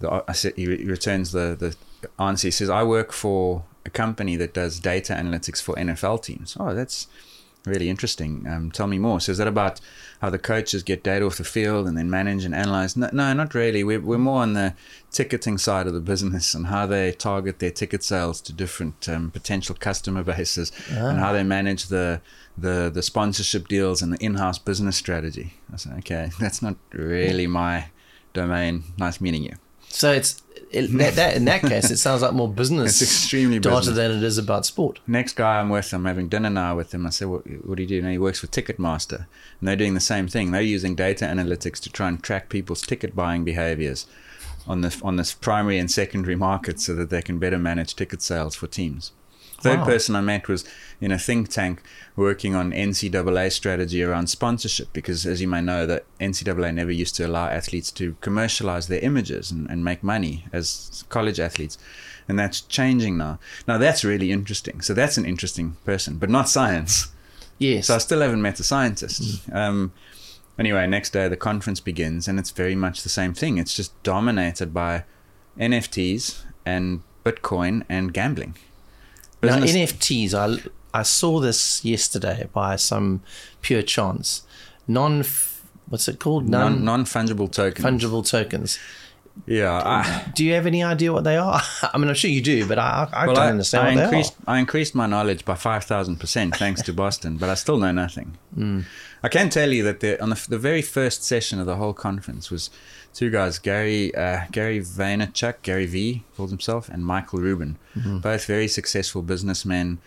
the, I said, he returns the, the answer. He says, I work for a company that does data analytics for NFL teams. Oh, that's really interesting. Um, tell me more. So is that about how the coaches get data off the field and then manage and analyze? No, no not really. We're, we're more on the ticketing side of the business and how they target their ticket sales to different um, potential customer bases and how they manage the, the, the sponsorship deals and the in-house business strategy. I said, okay, that's not really my domain. Nice meeting you.
So it's it, that, that, in that case, it sounds like more business
It's extremely
data
business.
than it is about sport.
Next guy I'm with, I'm having dinner now with him. I said, what, what do you do? And he works for Ticketmaster. And they're doing the same thing. They're using data analytics to try and track people's ticket buying behaviors on this, on this primary and secondary market so that they can better manage ticket sales for teams. Third
Wow.
person I met was in a think tank working on NCAA strategy around sponsorship because, as you may know, the NCAA never used to allow athletes to commercialize their images and, and make money as college athletes. And that's changing now. Now, that's really interesting. So, that's an interesting person, but not science.
Yes.
So, I still haven't met a scientist. Um, anyway, next day the conference begins, and it's very much the same thing. It's just dominated by NFTs and Bitcoin and gambling.
Now, NFTs, I, I saw this yesterday by some pure chance. Non, what's it called?
non
Non
fungible token.
fungible tokens.
yeah, I,
Do you have any idea what they are? I mean, I'm sure you do, but I, I
well,
don't
I,
understand
I increased. I increased my knowledge by five thousand percent thanks to Boston, but I still know nothing.
Hmm.
I can tell you that the, on the, the very first session of the whole conference was two guys, Gary uh, Gary Vaynerchuk, Gary V called himself, and Michael Rubin,
Mm-hmm.
both very successful businessmen.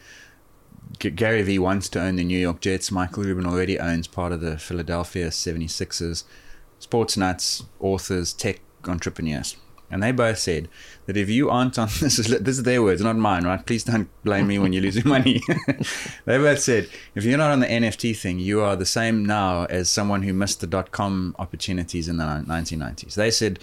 G- Gary Vee wants to own the New York Jets. Michael Rubin already owns part of the Philadelphia 76ers. Sports nuts, authors, tech entrepreneurs. And they both said that if you aren't on this is this is their words, not mine, right? Please don't blame me when you're losing money. they both said if you're not on the NFT thing, you are the same now as someone who missed the dot com opportunities in the 1990s. They said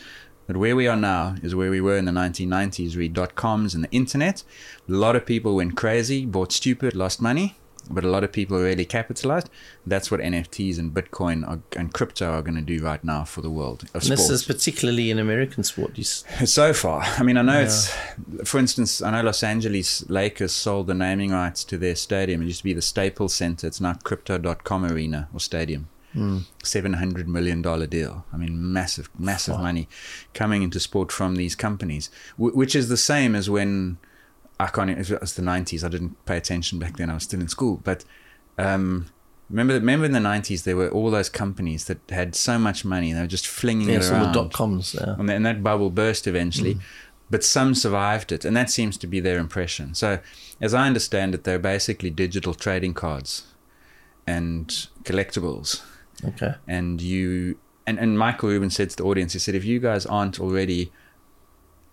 that where we are now is where we were in the 1990s, read dot coms and the internet. A lot of people went crazy, bought stupid, lost money, but a lot of people really capitalized. That's what NFTs and Bitcoin are, and crypto are going to do right now for the world of
And this is particularly in American sport. You, s-
So far, I mean, I know it's, for instance, I know Los Angeles Lakers sold the naming rights to their stadium. It used to be the Staples Center. It's now Crypto.com Arena or Stadium. Hmm. $700 million deal. I mean, massive, massive money coming into sport from these companies, wh- which is the same as when I can't, it was the 90s. I didn't pay attention back then. I was still in school. But um, remember, remember in the 90s, there were all those companies that had so much money. They were just flinging
yes,
it
all
around
the dot coms. Yeah.
and, then that bubble burst eventually.
Mm.
But some survived it, and that seems to be their impression. So, as I understand it, they're basically digital trading cards and collectibles.
Okay.
And you and, and Michael Rubin said to the audience, he said, if you guys aren't already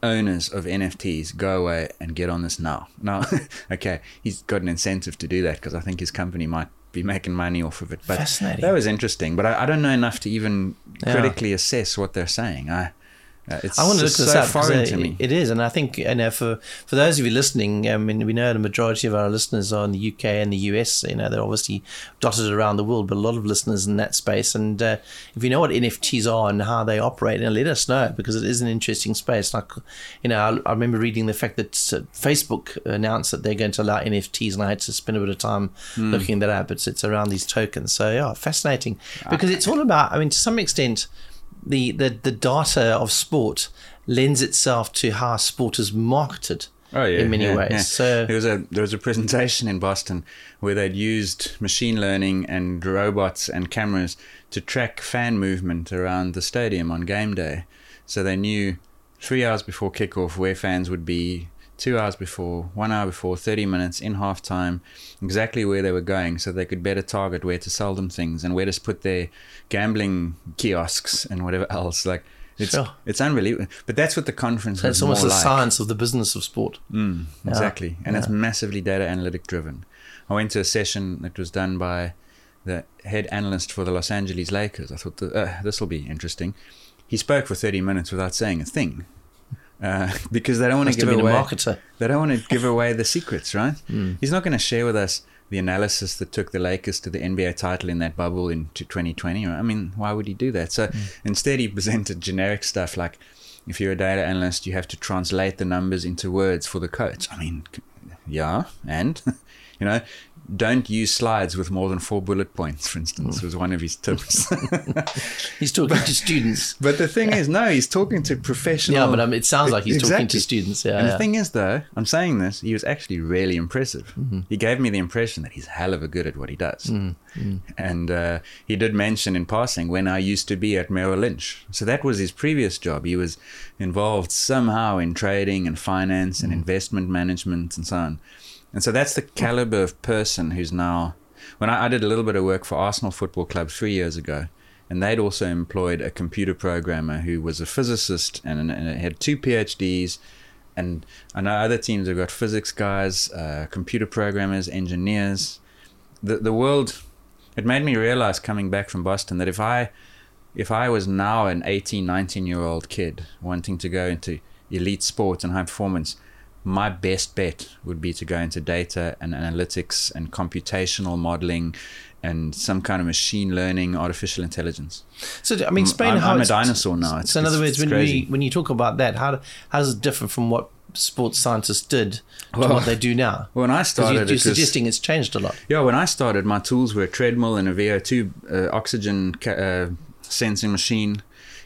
owners of NFTs, go away and get on this now. Now, okay, he's got an incentive to do that because I think his company might be making money off of it. But
Fascinating.
that was interesting. But I, I don't know enough to even
Yeah.
critically assess what they're saying. I uh, it's
I want to look this
so
up
foreign
it-
to me.
It is, and I think you know for for those of you listening, I mean, we know the majority of our listeners are in the UK and the US. You know, they're obviously dotted around the world, but a lot of listeners in that space. And uh, if you know what NFTs are and how they operate, and let us know because it is an interesting space. Like, you know, I, I remember reading the fact that Facebook announced that they're going to allow NFTs, and I had to spend a bit of time
Hmm.
looking that up. It's it's around these tokens. So yeah, fascinating because it's all about. I mean, to some extent the, the, the data of sport lends itself to how sport is marketed
Oh yeah,
in many
yeah,
ways.
yeah.
So
there was a there was a presentation in Boston where they'd used machine learning and robots and cameras to track fan movement around the stadium on game day. So they knew three hours before kickoff where fans would be, two hours before, one hour before, 30 minutes in half time, exactly where they were going so they could better target where to sell them things and where to put their gambling kiosks and whatever else. Like, it's,
Sure.
it's unbelievable. But that's what the conference
So it's almost the
like.
science of the business of sport.
Mm, exactly. And it's massively data analytic driven. I went to a session that was done by the head analyst for the Los Angeles Lakers. I thought, uh, this will be interesting. He spoke for 30 minutes without saying a thing. Uh, because they don't want to give away
marketer.
they don't want to give away the secrets, right?
Hmm.
He's not going to share with us the analysis that took the Lakers to the NBA title in that bubble in t- 2020. I mean, why would he do that? So
Hmm.
instead, he presented generic stuff like if you're a data analyst, you have to translate the numbers into words for the coach. I mean, yeah, and you know, don't use slides with more than four bullet points, for instance, was one of his tips.
He's talking to students.
but the thing is, no, he's talking to professional.
Yeah, but um, it sounds like he's talking to students. Yeah,
and
yeah.
the thing is, though, I'm saying this, he was actually really impressive.
Mm-hmm.
He gave me the impression that he's hell of a good at what he does.
Mm-hmm.
And uh, he did mention in passing when I used to be at Merrill Lynch. So that was his previous job. He was involved somehow in trading and finance
Mm-hmm.
and investment management and so on. And so that's the caliber of person who's now. When I, I did a little bit of work for Arsenal Football Club three years ago, and they'd also employed a computer programmer who was a physicist and, and had two PhDs. And I know other teams have got physics guys, uh, computer programmers, engineers. The the world. It made me realize coming back from Boston that if I if I was now an 18, 19 year old kid wanting to go into elite sports and high performance, my best bet would be to go into data and analytics and computational modeling and some kind of machine learning, artificial intelligence.
So, I mean, explain
I'm-
how
I'm a dinosaur now. It's-
So, in other words, when
crazy.
we when you talk about that, how how does it differ from what sports scientists did to
Well,
what they do now?
When I started,
you,
it
you're
was-
suggesting it's changed a lot.
Yeah, when I started, my tools were a treadmill and a VO2 uh, oxygen ca- uh, sensing machine.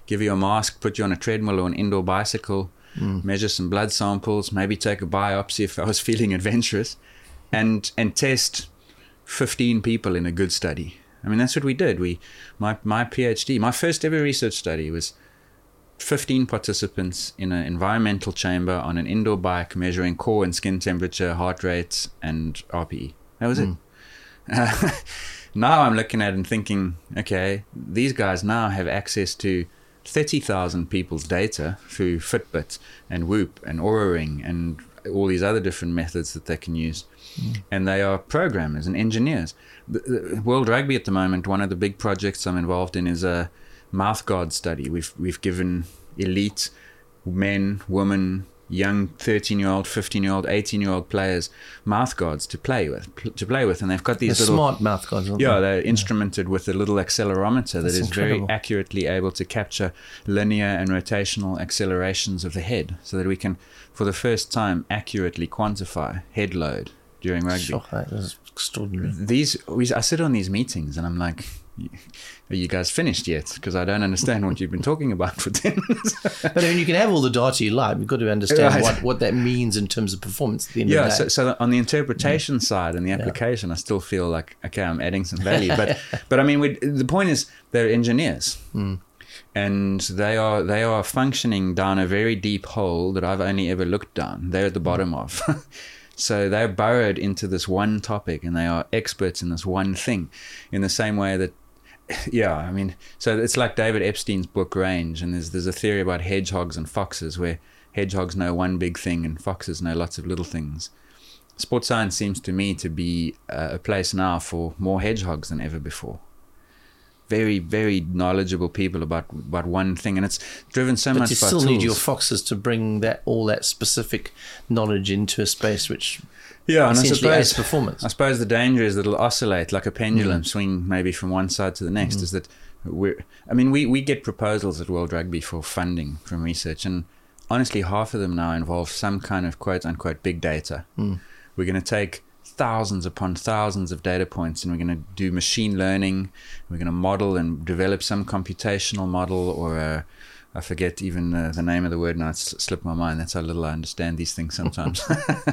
Give you a mask, put you on a treadmill or an indoor bicycle, Mm. measure some blood samples, maybe take a biopsy if I was feeling adventurous, and and test 15 people in a good study. I mean, that's what we did. We, my my PhD, my first ever research study was 15 participants in an environmental chamber on an indoor bike measuring core and skin temperature, heart rate, and RPE. That was it. Mm. now I'm looking at and thinking, okay, these guys now have access to 30,000 people's data through Fitbit and Whoop and Oura Ring and all these other different methods that they can use. Mm. And they are programmers and engineers. The, the World Rugby at the moment, one of the big projects I'm involved in is a mouth guard study. We've we've given elite men, women, young 13 year old, 15 year old, 18 year old players mouth guards to play with, to play with, and they've got
The
these little
smart mouth guards. aren't
yeah,
they?
they're instrumented with a little accelerometer that
That's
is very accurately able to capture linear and rotational accelerations of the head so that we can, for the first time, accurately quantify head load during rugby.
Sure, that is extraordinary.
These, we, I sit on these meetings and I'm like, are you guys finished yet? Because I don't understand what you've been talking about for 10 minutes.
But I mean, you can have all the data you like. You've got to understand
Right.
what, what that means in terms of performance at the end
yeah
of the
so,
day.
so on the interpretation mm. side and the application i still feel like okay i'm adding some value but but i mean we, the point is they're engineers mm. and they are they are functioning down a very deep hole that i've only ever looked down they're at the mm. bottom of so they're burrowed into this one topic and they are experts in this one thing in the same way that yeah, I mean, so it's like David Epstein's book Range, and there's there's a theory about hedgehogs and foxes where hedgehogs know one big thing and foxes know lots of little things. Sports science seems to me to be uh, a place now for more hedgehogs than ever before. Very, very knowledgeable people about about one thing, and it's driven so
But
much
you
by
still need your foxes to bring that all that specific knowledge into a space which
yeah, and I suppose
performance.
I suppose the danger is that it'll oscillate like a pendulum, mm. swing maybe from one side to the next. Mm. Is that we're, I mean, we, we get proposals at World Rugby for funding from research, and honestly, half of them now involve some kind of quote unquote big data. Mm. We're going to take thousands upon thousands of data points and we're going to do machine learning. We're going to model and develop some computational model or a, I forget even the, the name of the word now. It's slipped my mind. That's how little I understand these things sometimes.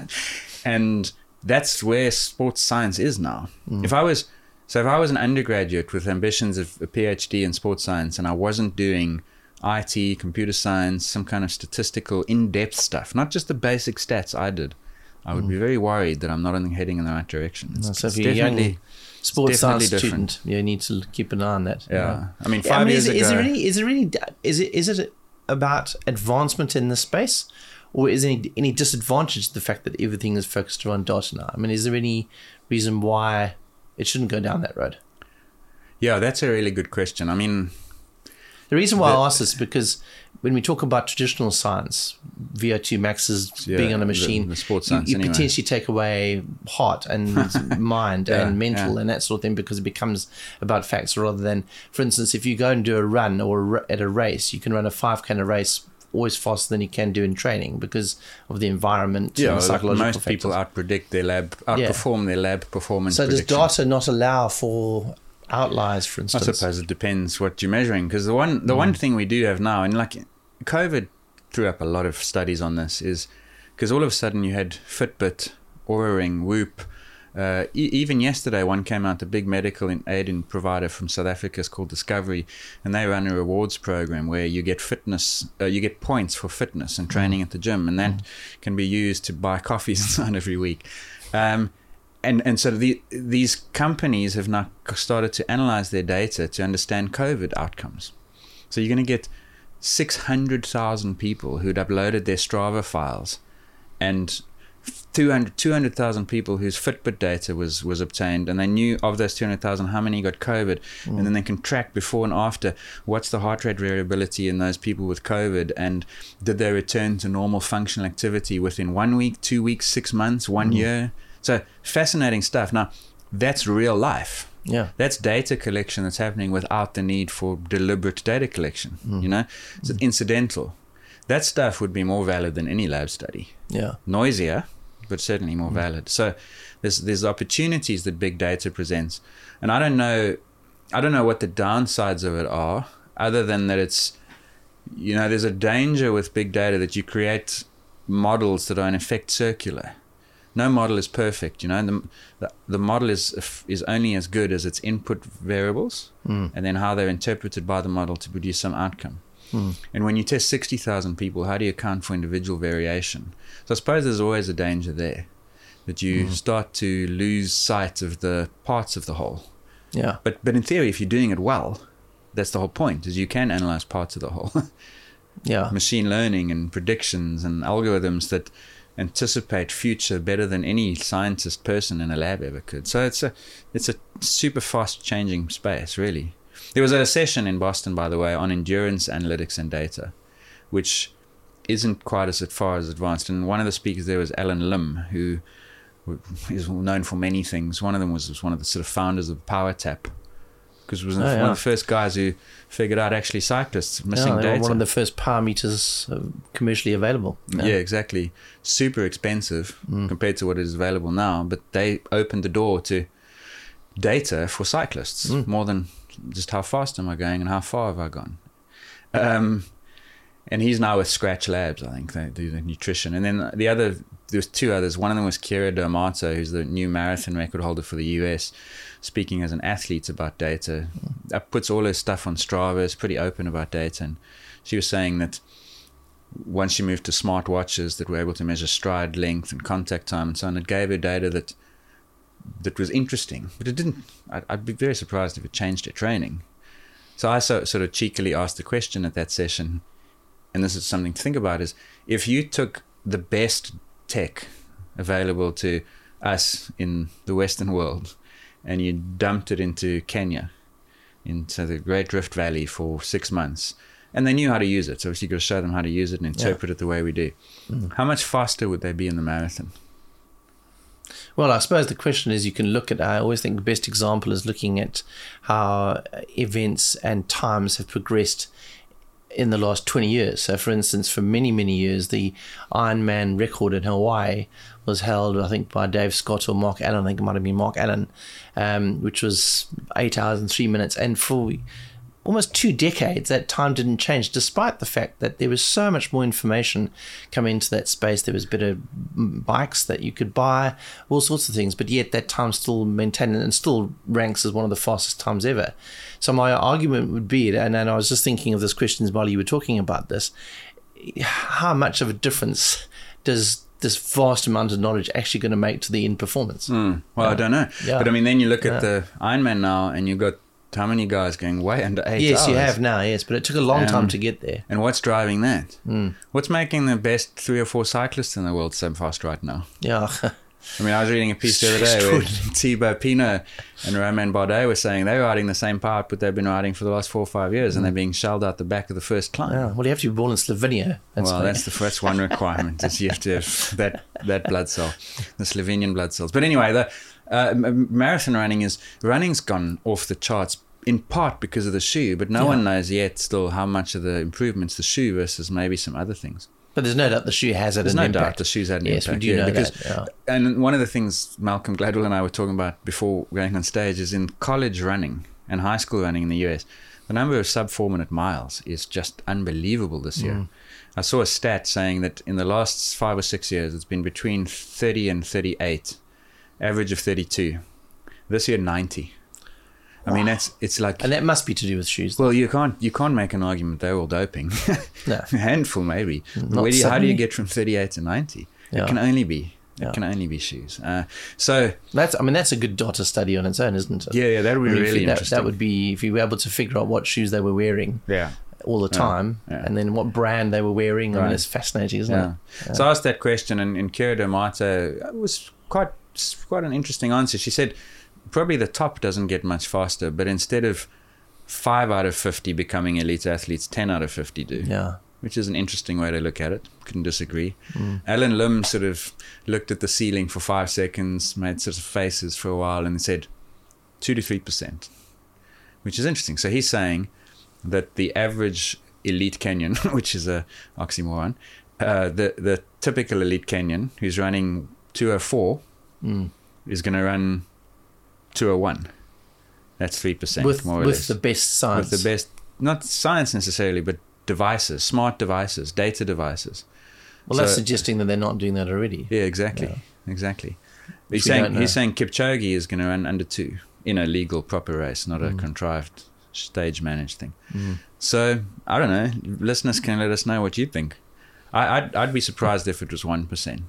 and that's where sports science is now. If I was so if I was an undergraduate with ambitions of a PhD in sports science and I wasn't doing IT, computer science, some kind of statistical, in-depth stuff, not just the basic stats I did, I would be very worried that I'm not only heading in the right direction. It's,
Hmm. So if
it's
a young
definitely,
sports
definitely
science
different.
student, you need to keep an eye on that.
yeah. I mean,
Yeah,
five
I mean,
years
is, it-
ago.
is there any? Is there any? Is it? Is it about advancement in the space, or is there any any disadvantage to the fact that everything is focused around data now? I mean, is there any reason why it shouldn't go down that road?
yeah, that's a really good question. I mean,
The reason why
The-
I ask this is because when we talk about traditional science, VO2 maxes
Yeah,
being on a machine,
the sports
you-
science
you,
anyway.
potentially take away heart and mind
Yeah,
and mental
yeah.
and that sort of thing because it becomes about facts rather than, for instance, if you go and do a run or at a race, you can run a 5k in race always faster than you can do in training because of the environment
yeah,
and the psychological
most people outpredict their lab, outperform their lab performance.
So does
predictions.
data not allow for outliers, for instance?
I suppose it depends what you're measuring. Because the one the one
Mm.
thing we do have now, and like COVID threw up a lot of studies on this, is because all of a sudden you had Fitbit, Oura Ring, Whoop. Uh, e- even yesterday, one came out, a big medical in- aid and provider from South Africa is called Discovery, and they run a rewards program where you get fitness, uh, you get points for fitness and training at the gym, and that can be used to buy coffees and so on every week. Um, and and so the, these companies have now started to analyze their data to understand COVID outcomes. So you're going to get 600,000 people who'd uploaded their Strava files and 200 200,000 people whose Fitbit data was, was obtained, and they knew of those 200,000 how many got COVID, and then they can track before and after what's the heart rate variability in those people with COVID, and did they return to normal functional activity within one week, two weeks, six months, one mm-hmm. year? So fascinating stuff. Now, that's real life.
yeah.
That's data collection that's happening without the need for deliberate data collection. Mm. You know, it's mm. incidental. That stuff would be more valid than any lab study.
Yeah.
Noisier, but certainly more mm. valid. So there's there's opportunities that big data presents, and I don't know, I don't know what the downsides of it are, other than that it's, you know, there's a danger with big data that you create models that are in effect circular. No model is perfect, you know. The, the, the model is is only as good as its input variables, hmm. and then how they're interpreted by the model to produce some outcome. Hmm. And when you test 60,000 people, how do you account for individual variation? So I suppose there's always a danger there that you hmm. start to lose sight of the parts of the whole.
Yeah.
But but in theory, if you're doing it well, that's the whole point: is you can analyze parts of the whole.
Yeah.
Machine learning and predictions and algorithms that anticipate future better than any scientist person in a lab ever could. So it's a it's a super fast changing space, really. There was a session in Boston, by the way, on endurance analytics and data, which isn't quite as far as advanced. And one of the speakers there was Allen Lim, who is known for many things. One of them was, was one of the sort of founders of PowerTap, because was
Oh,
one
yeah.
of the first guys who figured out actually cyclists missing
yeah,
data.
one of the first power meters uh, commercially available.
Yeah. exactly. Super expensive
Mm.
compared to what is available now, but they opened the door to data for cyclists
Mm.
more than just how fast am I going and how far have I gone. Um, and he's now with Skratch Labs, I think they do the nutrition. And then the other, there's two others. One of them was Keira D'Amato, who's the new marathon record holder for the US, speaking as an athlete about data. That puts all her stuff on Strava. Is pretty open about data, and she was saying that once she moved to smartwatches that were able to measure stride length and contact time and so on, it gave her data that that was interesting, but it didn't. I'd, I'd be very surprised if it changed her training. So I so, sort of cheekily asked the question at that session, and this is something to think about: is if you took the best tech available to us in the Western world, and you dumped it into Kenya, into the Great Rift Valley for six months, and they knew how to use it. So obviously, you've got to show them how to use it and interpret it the way we do. Hmm. How much faster would they be in the marathon?
Well, I suppose the question is you can look at, I always think the best example is looking at how events and times have progressed in the last 20 years. So, for instance, for many, many years, the Ironman record in Hawaii was held, I think, by Dave Scott or Mark Allen. I think it might have been Mark Allen, um, which was eight hours and three minutes. And for almost two decades, that time didn't change, despite the fact that there was so much more information coming into that space. There was better mm, bikes that you could buy, all sorts of things, but yet that time still maintained and still ranks as one of the fastest times ever. So my argument would be, and, and I was just thinking of this questions while you were talking about this, how much of a difference does this vast amount of knowledge actually going to make to the in performance?
Well, I don't know.
Yeah.
But I mean, then you look at the Ironman now, and you've got how many guys going way under eight
Yes, you have now, yes, but it took a long time
Um,
to get there.
And what's driving that?
Hmm.
What's making the best three or four cyclists in the world so fast right now?
Yeah.
I mean, I was reading a piece the other day where Thibaut Pinot and Romain Bardet were saying they were riding the same part, but they've been riding for the last four or five years, and they're being shelled out the back of the first climb.
Hmm. yeah. Well, you have to be born in Slovenia. That's
well, that's the first one requirement is you have to have that that blood cell, the Slovenian blood cells. But anyway, the uh, marathon running is running's gone off the charts in part because of the shoe, but no one knows yet still how much of the improvements the shoe versus maybe some other things.
But there's no doubt the shoe has had
There's
an
no
impact.
doubt the shoes had an
yes,
impact.
we do
yeah,
know
because,
that. Yeah.
And one of the things Malcolm Gladwell and I were talking about before going on stage is in college running and high school running in the US, the number of sub four minute miles is just unbelievable this year.
Mm.
I saw a stat saying that in the last five or six years, it's been between 30 and 38, average of 32. This year, 90. I mean, that's it's like
And that must be to do with shoes.
well, you can't you can't make an argument they're all doping.
No.
a handful maybe.
Not
Where do you, how do you get from thirty eight to ninety?
Yeah.
It can only be
Yeah.
it can only be shoes. Uh, so
That's, I mean, that's a good data study on its own, isn't it?
yeah, yeah, that would be
I mean,
really
that,
interesting.
That would be if you were able to figure out what shoes they were wearing
yeah.
all the time,
yeah.
and then what brand they were wearing. I mean, it's fascinating, isn't
Yeah.
it?
So I asked that question, and, and Keira D'Amato was quite quite an interesting answer. She said probably the top doesn't get much faster, but instead of five out of fifty becoming elite athletes, ten out of fifty do.
Yeah.
which is an interesting way to look at it. Couldn't disagree.
Mm.
Allen Lim sort of looked at the ceiling for five seconds, made sort of faces for a while, and said two to three percent, which is interesting. So he's saying that the average elite Kenyan, which is a oxymoron, uh, the the typical elite Kenyan who's running two oh four
Mm.
is going to run two oh one. That's three percent
With
more or
with
less.
the best science.
with the best not science necessarily but devices smart devices data devices.
Well, that's suggesting that they're not doing that already.
yeah exactly. Exactly. He's saying he's saying Kipchoge is going to run under two in a legal proper race not a
Mm.
contrived stage managed thing. So I don't know. Listeners can let us know what you think. I, I'd, I'd be surprised if it was 1%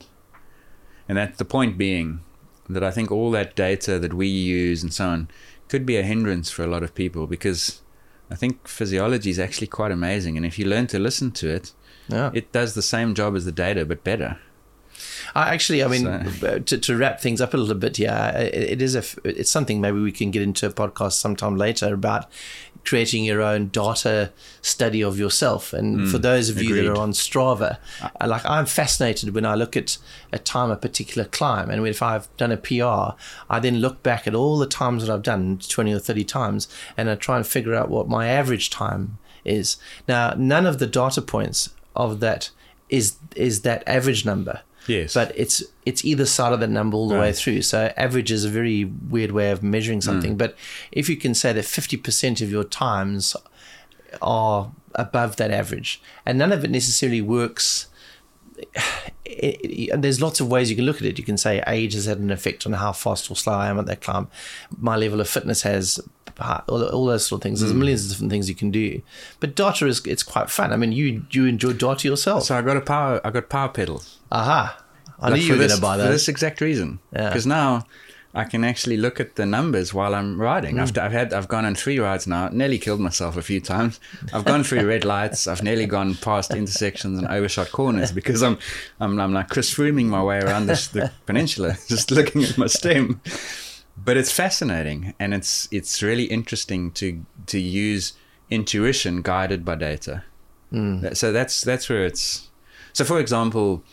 and that's the point being that I think all that data that we use and so on could be a hindrance for a lot of people because I think physiology is actually quite amazing. And if you learn to listen to it,
Yeah.
it does the same job as the data, but better.
I actually, I mean,
So-
uh, to, to wrap things up a little bit, yeah, it, it is a, it's something maybe we can get into a podcast sometime later about creating your own data study of yourself. And for those of you that are on Strava, like I'm fascinated when I look at a time a particular climb, and if I've done a PR, I then look back at all the times that I've done, twenty or thirty times, and I try and figure out what my average time is. Now, none of the data points of that is is that average number.
Yes.
But it's it's either side of the number all the way through. So average is a very weird way of measuring hmm. something. But if you can say that fifty percent of your times are above that average, and none of it necessarily works. It, it- there's lots of ways you can look at it. You can say age has had an effect on how fast or slow I am at that climb. My level of fitness has all, all those sort of things. There's hmm. millions of different things you can do. But data is it's quite fun. I mean, you you enjoy data yourself.
So I got a power, I got power pedals.
Aha! I
Like
knew you
for
were going
this-
to buy
For this exact reason.
Yeah.
Because now I can actually look at the numbers while I'm riding.
Mm.
I've, I've had, I've gone on three rides now. Nearly killed myself a few times. I've gone through red lights. I've nearly gone past intersections and overshot corners because I'm, I'm, I'm like Chris Frooming my way around this, the peninsula, just looking at my stem. But it's fascinating and it's, it's really interesting to, to use intuition guided by data. That- So that's, that's where it's. So, for example,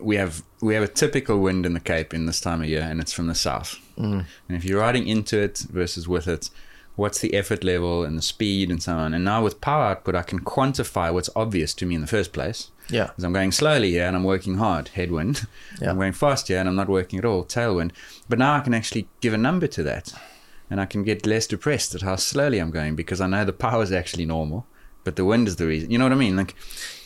we have we have a typical wind in the Cape in this time of year, and it's from the south. Mm. And if you're riding into it versus with it, what's the effort level and the speed and so on? And now with power output, I can quantify what's obvious to me in the first place.
Yeah.
Because I'm going slowly here and I'm working hard, headwind.
Yeah.
I'm going fast here and I'm not working at all, tailwind. But now I can actually give a number to that. and I can get less depressed at how slowly I'm going because I know the power is actually normal, but the wind is the reason. You know what I mean? Like,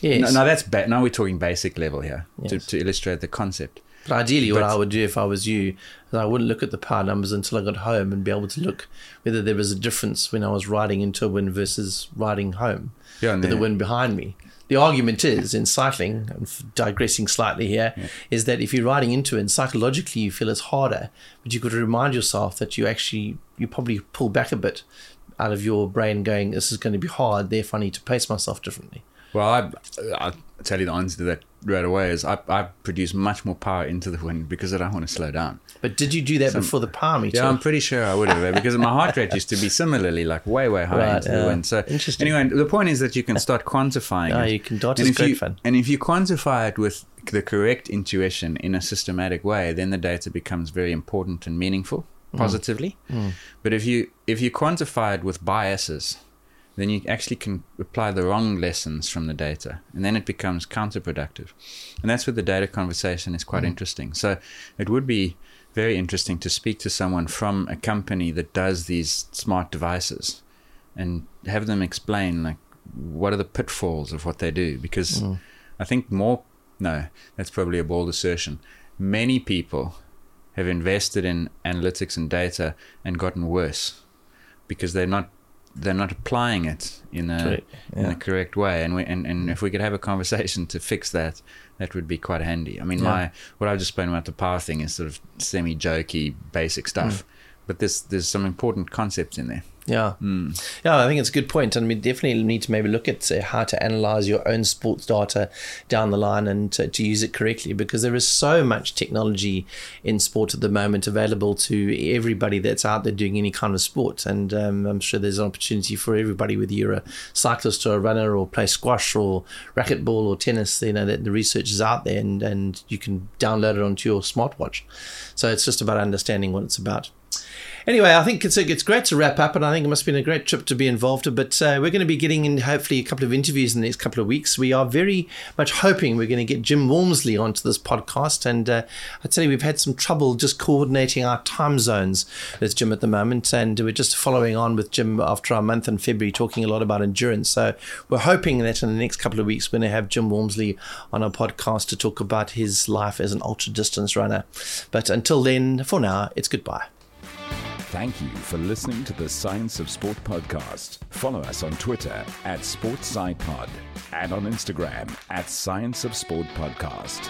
Yes.
no, no, that's ba- now we're talking basic level here to,
Yes.
to illustrate the concept.
But ideally, what I would do if I was you is I wouldn't look at the power numbers until I got home and be able to look whether there was a difference when I was riding into a wind versus riding home
Yeah,
with the wind behind me. The argument is in cycling, and f- digressing slightly here, is that if you're riding into it and psychologically you feel it's harder, but you've got to remind yourself that you actually, you probably pull back a bit out of your brain going, this is going to be hard, therefore I need to pace myself differently.
Well, I, I'll tell you the answer to that right away is I, I produce much more power into the wind because I don't want to slow down.
But did you do that before the power meter?
Yeah, I'm pretty sure I would have eh, because my heart rate used to be similarly like way, way high
Right,
into
yeah.
the wind. So
Interesting.
anyway, the point is that you can start quantifying
Yeah,
it.
you can- data
and
is
if
great
you,
fun.
And if you quantify it with the correct intuition in a systematic way, then the data becomes very important and meaningful
Mm.
positively. Mm. But if you if you quantify it with biases, then you actually can apply the wrong lessons from the data, and then it becomes counterproductive. And that's where the data conversation is quite mm. interesting. So it would be very interesting to speak to someone from a company that does these smart devices and have them explain like what are the pitfalls of what they do because mm. I think more no that's probably a bold assertion many people have invested in analytics and data and gotten worse because they're not they're not applying it in a
Correct,
in
yeah.
a correct way and we, and and if we could have a conversation to fix that that would be quite handy I mean
Yeah.
my what I've just spoken about the power thing is sort of semi jokey basic stuff
Hmm.
but there's there's some important concepts in there
Yeah, yeah, I think it's a good point, and we definitely need to maybe look at how to analyze your own sports data down the line and to, to use it correctly, because there is so much technology in sport at the moment available to everybody that's out there doing any kind of sport, and um, I'm sure there's an opportunity for everybody, whether you're a cyclist or a runner or play squash or racquetball or tennis. You know that the research is out there, and and you can download it onto your smartwatch. So it's just about understanding what it's about. Anyway, I think it's it's great to wrap up, and I think it must have been a great trip to be involved in. But uh, we're going to be getting in hopefully a couple of interviews in the next couple of weeks. We are very much hoping we're going to get Jim Walmsley onto this podcast, and uh, I tell you, we've had some trouble just coordinating our time zones with Jim at the moment, and we're just following on with Jim after our month in February, talking a lot about endurance. So we're hoping that in the next couple of weeks we're going to have Jim Walmsley on our podcast to talk about his life as an ultra distance runner. But until then, for now, it's goodbye.
Thank you for listening to the Science of Sport podcast. Follow us on Twitter at SportsSciPod and on Instagram at Science of Sport Podcast.